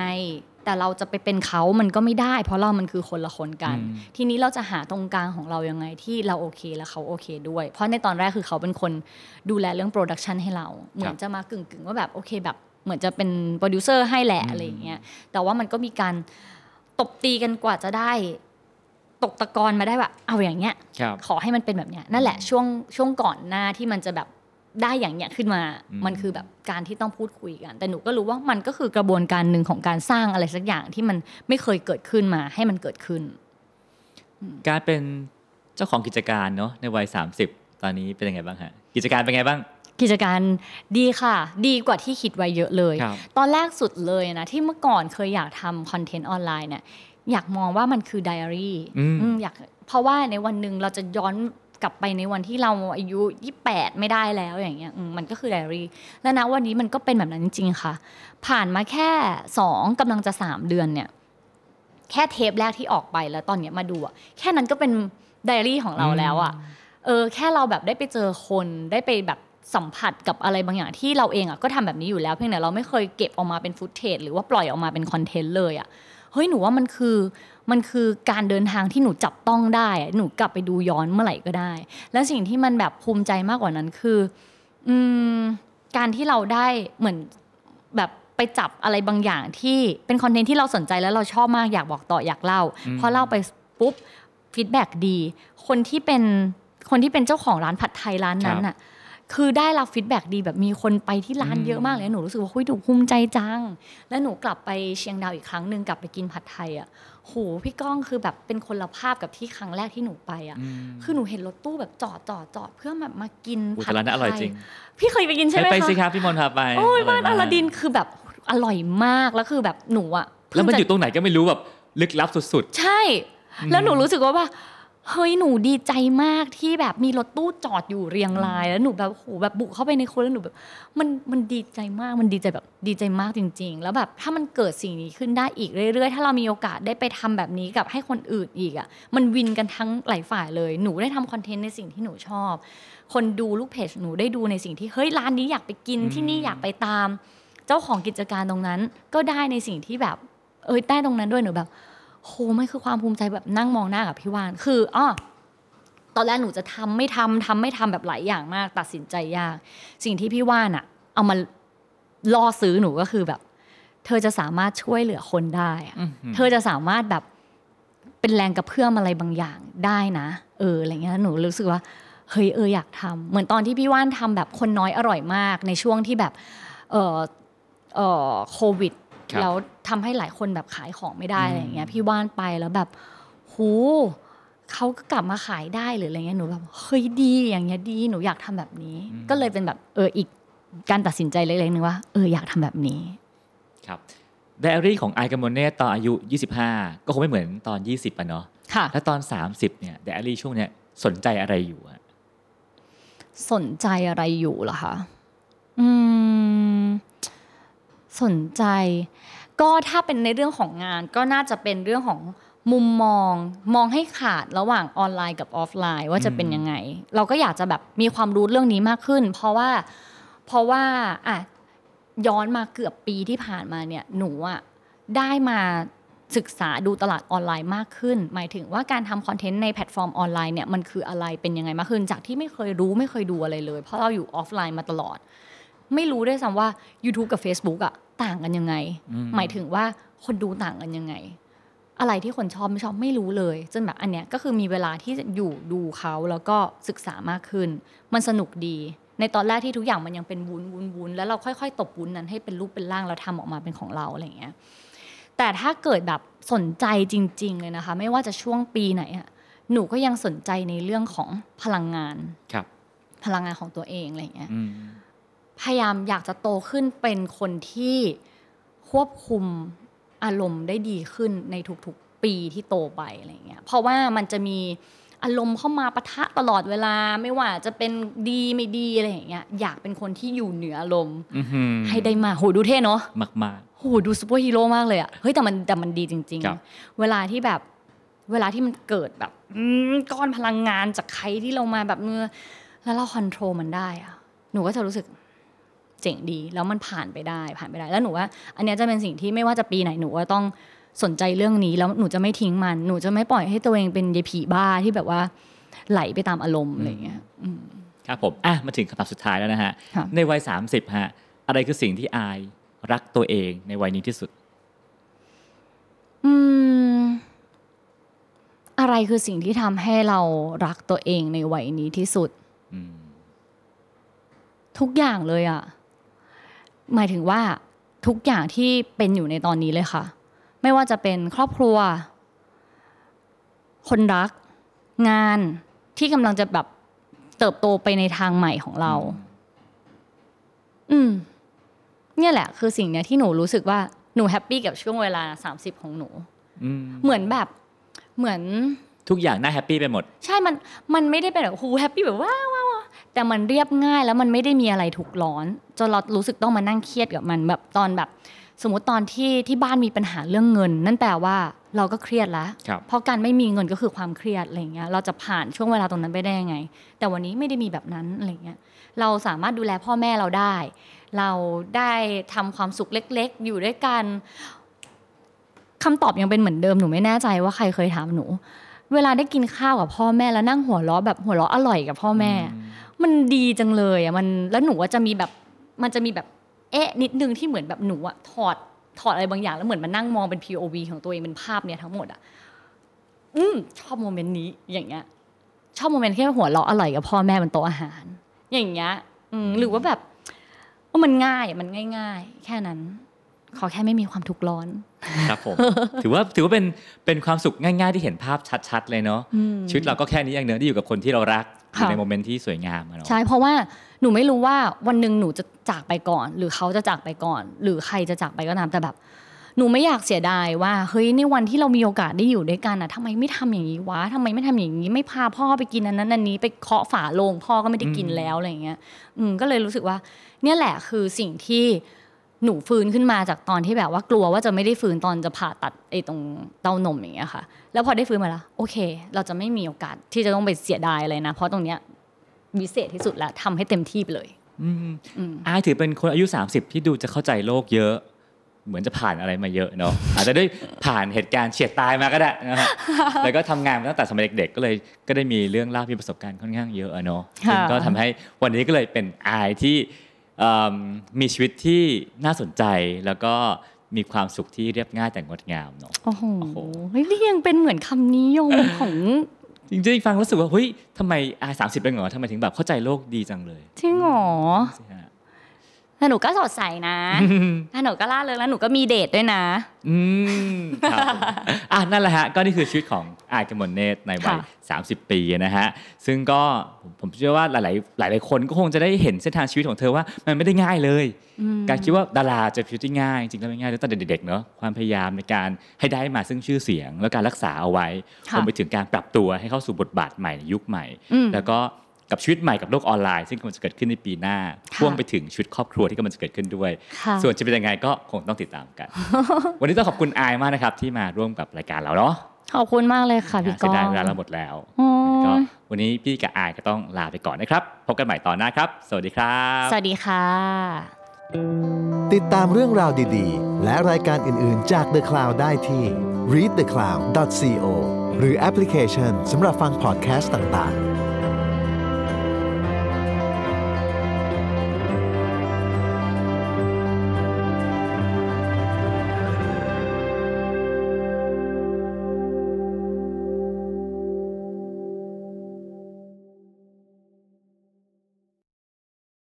แต่เราจะไปเป็นเขามันก็ไม่ได้ เพราะเรามันคือคนละคนกันอืมทีนี้เราจะหาตรงกลางของเรายังไงที่เราโอเคและเขาโอเคด้วย เพราะในตอนแรกคือเขาเป็นคนดูแลเรื่อง production ให้เรา เหมือนจะมากึ่งๆว่าแบบโอเคแบบเหมือนจะเป็นโปรดิวเซอร์ให้แหละอะไรอย่างเงี้ยแต่ว่ามันก็มีการตบตีกันกว่าจะได้ต กตะกอนมาได้แบบเอาอย่างเงี้ยครับขอให้มันเป็นแบบเนี้ยนั่นแหละช่วงช่วงก่อนหน้าที่มันจะแบบได้อย่างเนี้ยขึ้นมาอืมมันคือแบบการที่ต้องพูดคุยกัน แต่หนูก็รู้ว่ามันก็คือกระบวนการหนึ่งของการสร้างอะไรสักอย่างที่มันไม่เคยเกิดขึ้นมาให้มันเกิดขึ้น การเป็นเจ้าของกิจการเนาะในวัย 30 ตอนนี้เป็นยังไงบ้างฮะกิจการเป็นไงบ้าง กิจการดีค่ะ ดีกว่าที่คิดไว้เยอะเลยครับตอนแรกสุดเลยนะที่เมื่อก่อนเคยอยากทำคอนเทนต์ออนไลน์เนี่ย อยากมองว่ามันคือไดอารี่อืมอืมอยากเพราะว่าในวันหนึ่งเราจะย้อนกลับไปในวันที่เราอายุ 28 ไม่ได้แล้วอย่างเงี้ยอืมมันก็คือไดอารี่และณวันนี้มันก็เป็นแบบนั้นจริงๆค่ะ ผ่านมาแค่ 2กำลังจะ 3 เดือนเนี่ย แค่เทปแรกที่ออกไปแล้วตอนเนี้ยมาดูอะแค่นั้นก็เป็นไดอารี่ของเราแล้วอะเออแค่เราแบบได้ไปเจอคนได้ไปแบบสัมผัสกับอะไรบางอย่างที่เราเองอะก็ทำแบบนี้อยู่แล้วเพียงแต่เราไม่เคยเก็บออกมาเป็นฟุตเทจหรือว่าปล่อยออกมาเป็นคอนเทนต์เลยอะ เฮ้ยหนูว่ามันคือมันคือการเดินทางที่หนูจับต้องได้อะหนูกลับไปดูย้อนเมื่อไหร่ก็ได้ แล้วสิ่งที่มันแบบภูมิใจมากกว่านั้นคืออืมการที่เราได้เหมือนแบบไปจับอะไรบางอย่างที่เป็นคอนเทนต์ที่เราสนใจแล้วเราชอบมากอยากบอกต่ออยากเล่าอืมพอเล่าไปปุ๊บ feedback ดี คนที่เป็นคนที่เป็นเจ้าของร้านผัดไทยร้านนั้นน่ะ คือได้รับ feedback ดีแบบมีคนไปที่ร้านเยอะมากเลยหนูรู้สึกว่าอุ๊ยดูภูมิใจจัง แล้วหนูกลับไปเชียงดาวอีกครั้งหนึ่งกลับไปกินผัดไทยอะโหพี่ก้องคือแบบเป็นคนละภาพกับที่ครั้งแรกที่หนูไปอะอืมคือหนูเห็นรถตู้แบบจอดจอดจอดเพื่อแบบมากินอุ๊ยผัดแต่ร้านนั้นผัดไทอร่อยจริงพี่เคยไปกินใช่ไหมไปคะสิครับพี่มนต์พาไปโอ้ยบ้านร่อมกลาดินคือแบบอร่อยมากแล้วคือแบบหนูอะเพิ่งแล้วมันจะอยู่ตรงไหนก็ไม่รู้แบบลึกลับสุดใช่ แล้วหนูรู้สึกว่าว่า เฮ้ยหนูดีใจมากที่แบบมีรถตู้จอดอยู่เรียงราย แล้วหนูแบบโหแบบบุกเข้าไปในคนแล้วหนูแบบ มันมันดีใจมากมันดีใจแบบดีใจมากจริง ๆ แล้วแบบถ้ามันเกิดสิ่งนี้ขึ้นได้อีกเรื่อยๆ ถ้าเรามีโอกาสได้ไปทำแบบนี้กับให้คนอื่นอีกอะมันวินกันทั้งหลายฝ่ายเลยหนูได้ทำคอนเทนต์ในสิ่งที่หนูชอบ คนดูลูกเพจหนูได้ดูในสิ่งที่เฮ้ยร้านนี้อยากไปกินที่นี่อยากไปตาม เจ้าของกิจการตรงนั้นก็ได้ในสิ่งที่แบบเอ้ยได้ตรงนั้นด้วยหนูแบบ โหมันคือความภูมิใจแบบนั่งมองหน้ากับพี่วาน คืออ้อตอนแรกหนูจะทำไม่ทำทำไม่ทำแบบหลายอย่างมาก ตัดสินใจยาก สิ่งที่พี่ว่านอะเอามาล่อซื้อหนูก็คือแบบ เธอจะสามารถช่วยเหลือคนได้อะอืมเธอจะสามารถแบบเป็นแรงกระเพื่อมอะไรบางอย่างได้นะ เอออะไรเงี้ยแล้วหนูรู้สึกว่าเฮ้ยเอออยากทำเหมือนตอนที่พี่ว่านทำแบบคนน้อยอร่อยมาก ในช่วงที่แบบเออเออโควิดครับ แล้วทำให้หลายคนแบบขายของไม่ได้อืมอะไรอย่างเงี้ยพี่ว่านไปแล้วแบบหูเขาก็กลับมาขายได้หรืออะไรเงี้ยหนูแบบเฮ้ยดีอย่างเงี้ยดีหนูอยากทำแบบนี้ ก็เลยเป็นแบบเอออีกการตัดสินใจเล็กๆนึงว่าเอออยากทำแบบนี้ๆครับไดอารี่ของไอกับโมเน่ตอนอายุ 25 ก็คงไม่เหมือนตอน 20อะเนาะค่ะแล้วตอน 30 เนี่ยไดอารี่ช่วงเนี้ยสนใจอะไรอยู่อะสนใจอะไรอยู่เหรอคะอืม สนใจ ก็ถ้าเป็นในเรื่องของงานก็น่าจะเป็นเรื่องของมุมมองมองให้ขาดระหว่างออนไลน์กับออฟไลน์ว่าจะเป็นยังไง เราก็อยากจะแบบมีความรู้เรื่องนี้มากขึ้น เพราะว่าเพราะว่าอะย้อนมาเกือบปีที่ผ่านมาเนี่ยหนูอะได้มาศึกษาดูตลาดออนไลน์มากขึ้น หมายถึงว่าการทำคอนเทนต์ในแพลตฟอร์มออนไลน์เนี่ยมันคืออะไรเป็นยังไงมากขึ้น จากที่ไม่เคยรู้ไม่เคยดูอะไรเลย เพราะเราอยู่ออฟไลน์มาตลอด ไม่รู้ด้วยซ้ำว่า YouTube กับ Facebook อะต่างกันยังไงอืมหมายถึงว่าคนดูต่างกันยังไง อะไรที่คนชอบไม่ชอบไม่รู้เลยจนแบบอันเนี้ยก็คือมีเวลาที่จะอยู่ดูเขาแล้วก็ศึกษามากขึ้น มันสนุกดี ในตอนแรกที่ทุกอย่างมันยังเป็นวุ้นวุ้นวุ้นแล้วเราค่อยๆ ตบวุ้นนั้นให้เป็นรูปเป็นร่างแล้วทำออกมาเป็นของเราอะไรอย่างเงี้ยแต่ถ้าเกิดแบบสนใจจริง ๆ เลยนะคะ ไม่ว่าจะช่วงปีไหนอะหนูก็ยังสนใจในเรื่องของพลังงานครับพลังงานของตัวเองอะไรอย่างเงี้ยอืม พยายามอยากจะโตขึ้นเป็นคนที่ควบคุมอารมณ์ได้ดีขึ้นในทุกๆปีที่โตไปอะไรอย่างเงี้ยเพราะว่ามันจะมีอารมณ์เข้ามาปะทะตลอดเวลาไม่ว่าจะเป็นดีไม่ดีอะไรอย่างเงี้ยอยากเป็นคนที่อยู่เหนืออารมณ์อื้อหือให้ได้มาโหดูเท่เนาะมากมากโหดูซูเปอร์ฮีโร่มากเลยอะเฮ้ยแต่มันแต่มันดีจริงครับๆเวลาที่แบบเวลาที่มันเกิดแบบอืมก้อนพลังงานจากใครที่เรามาแบบเมื่อแล้วเรา control มันได้อะหนูก็จะรู้สึกเจ๋งดีแล้วมันผ่านไปได้ผ่านไปได้ แล้วหนูว่า อันเนี้ยจะเป็นสิ่งที่ไม่ว่าจะปีไหนหนูว่าต้องสนใจเรื่องนี้แล้วหนูจะไม่ทิ้งมัน หนูจะไม่ปล่อยให้ตัวเองเป็นยายผีบ้าที่แบบว่าไหลไปตามอารมณ์อะไรอย่างเงี้ยอืมๆครับผมอะมาถึงคำถามสุดท้ายแล้วนะฮะค่ะในวัย 30ฮะอะไรคือสิ่งที่อายรักตัวเองในวัยนี้ที่สุด อืม อะไรคือสิ่งที่ทำให้เรารักตัวเองในวัยนี้ที่สุดอืมทุกอย่างเลยอะ หมายถึงว่าทุกอย่างที่เป็นอยู่ในตอนนี้เลยค่ะ ไม่ว่าจะเป็นครอบครัว คนรัก งานที่กำลังจะแบบเติบโตไปในทางใหม่ของเรา อืม เนี่ยแหละ คือสิ่งเนี้ยที่หนูรู้สึกว่าหนู happy กับช่วงเวลา30ของหนูอืมเหมือนแบบเหมือน ทุกอย่างน่า happy ไปหมด ใช่มันมันไม่ได้เป็นแบบฮู happy แบบว้าวว้าวว้าว แต่มันเรียบง่ายแล้วมันไม่ได้มีอะไรถูกร้อน จนเรารู้สึกต้องมานั่งเครียดกับมันแบบตอนแบบ สมมติตอนที่ที่บ้านมีปัญหาเรื่องเงิน นั่นแปลว่าเราก็เครียดแล้วครับเพราะการไม่มีเงินก็คือความเครียดอะไรเงี้ยเราจะผ่านช่วงเวลาตรงนั้นไปได้ยังไง แต่วันนี้ไม่ได้มีแบบนั้นอะไรเงี้ยเราสามารถดูแลพ่อแม่เราได้ เราได้ทำความสุขเล็ก ๆ อยู่ด้วยกันคำตอบยังเป็นเหมือนเดิมหนูไม่แน่ใจว่าใครเคยถามหนู เวลาได้กินข้าวกับพ่อแม่แล้วนั่งหัวเราะแบบหัวเราะอร่อยกับพ่อแม่ มันดีจังเลยอะมันแล้วหนูว่าจะมีแบบมันจะมีแบบเอ๊ะนิดนึงที่เหมือนแบบหนูอะถอดถอดอะไรบางอย่างแล้วเหมือนมานั่งมองเป็น POV ของตัวเองเป็นภาพเนี่ยทั้งหมดอะอืมชอบโมเมนต์นี้อย่างเงี้ย ชอบโมเมนต์ที่หัวเราะอร่อยกับพ่อแม่บนโต๊ะอาหาร อย่างเงี้ยอืมหรือว่าแบบว่ามันง่ายอะมันง่าย ๆ แค่นั้น ขอแค่ไม่มีความทุกข์ร้อน ครับผม ถือว่าถือว่าเป็นเป็นความสุขง่าย ๆ ที่เห็นภาพชัด ๆ เลยเนาะอืมชีวิตเราก็แค่นี้อย่างเนื้อที่อยู่กับคนที่เรารัก อยู่ค่ะในโมเมนต์ที่สวยงามอะเนาะใช่เพราะว่าหนูไม่รู้ว่าวันหนึ่งหนูจะจากไปก่อน หรือเขาจะจากไปก่อน หรือใครจะจากไปก็ตามแต่แบบ หนูไม่อยากเสียดายว่าเฮ้ยในวันที่เรามีโอกาสได้อยู่ด้วยกันอะทำไมไม่ทำอย่างนี้วะทำไมไม่ทำอย่างนี้ ไม่พาพ่อไปกินอันนั้นอันนี้ไปเคาะฝาโลงพ่อก็ไม่ได้กินแล้วอะไรอย่างเงี้ย อืมก็เลยรู้สึกว่า เนี่ยแหละคือสิ่งที่ หนูฟื้นขึ้นมาจากตอนที่แบบว่ากลัวว่าจะไม่ได้ฟื้นตอนจะผ่าตัดไอ้ตรงเต้านมอย่างเงี้ยค่ะ แล้วพอได้ฟื้นมาแล้วโอเค เราจะไม่มีโอกาสที่จะต้องไปเสียดายอะไรนะ เพราะตรงเนี้ยวิเศษที่สุดแล้วทำให้เต็มที่ไปเลยอืมอืมอายถือเป็นคนอายุ 30 ที่ดูจะเข้าใจโลกเยอะ เหมือนจะผ่านอะไรมาเยอะเนาะอาจจะได้ผ่านเหตุการณ์เฉียดตายมาก็ได้นะฮะแล้วก็ทำงานมาตั้งแต่สมัยเด็ก ๆ ก็เลยก็ได้มีเรื่องเล่ามีประสบการณ์ค่อนข้างเยอะอะเนาะค่ะซึ่งก็ทำให้วันนี้ก็เลยเป็นอายที่เอิ่ มมีชีวิตที่น่าสนใจแล้วก็มีความสุขที่เรียบง่ายแต่งดงามเนาะโอ้โหโอ้โหเฮ้ยนี่ยังเป็นเหมือนคำนิยมของจริงๆฟังรู้สึกว่าเฮ้ยทำไมอายสามสิบเป็นเหรอทำไมถึงแบบเข้าใจโลกดีจังเลยจริงเหรอ สิฮะแต่หนูก็สดใสนะแต่หนูก็ล่าเริงแล้วหนูก็มีเดทด้วยนะ อืมครับผมอะนั่นแหละฮะก็นี่คือชีวิตของอายกมลเนตรในวัยค่ะ30 ปีนะฮะซึ่งก็ผมผมเชื่อว่าหลาย ๆ หลาย ๆ คนก็คงจะได้เห็นเส้นทางชีวิตของเธอว่ามันไม่ได้ง่ายเลย การคิดว่าดาราจะเป็นชีวิตที่ง่าย จริงๆแล้วไม่ง่ายเลยตั้งแต่เด็ก ๆ เนาะความพยายามในการให้ได้มาซึ่งชื่อเสียง แล้วการรักษาเอาไว้ค่ะรวมไปถึงการปรับตัวให้เข้าสู่บทบาทใหม่ในยุคใหม่อืมแล้วก็ กับชีวิตใหม่กับโลกออนไลน์ซึ่งกำลังจะเกิดขึ้นในปีหน้าค่ะพ่วงไปถึงชีวิตครอบครัวที่กำลังจะเกิดขึ้นด้วยค่ะส่วนจะเป็นยังไงก็คงต้องติดตามกัน วันนี้ต้องขอบคุณอายมากนะครับที่มาร่วมกับรายการเราเนาะขอบคุณมากเลยค่ะพี่เสีก้ยอดายงเวลาเราหมดแล้วโอ้ยก็วันนี้พี่กับอายก็ต้องลาไปก่อนนะครับ พบกันใหม่ตอนหน้าครับ สวัสดีครับ สวัสดีค่ะ ติดตามเรื่องราวดีๆ และรายการอื่นๆจาก The Cloud ได้ที่ readthecloud.co หรือแอปพลิเคชันสำหรับฟังพอดแคสต์ต่างๆ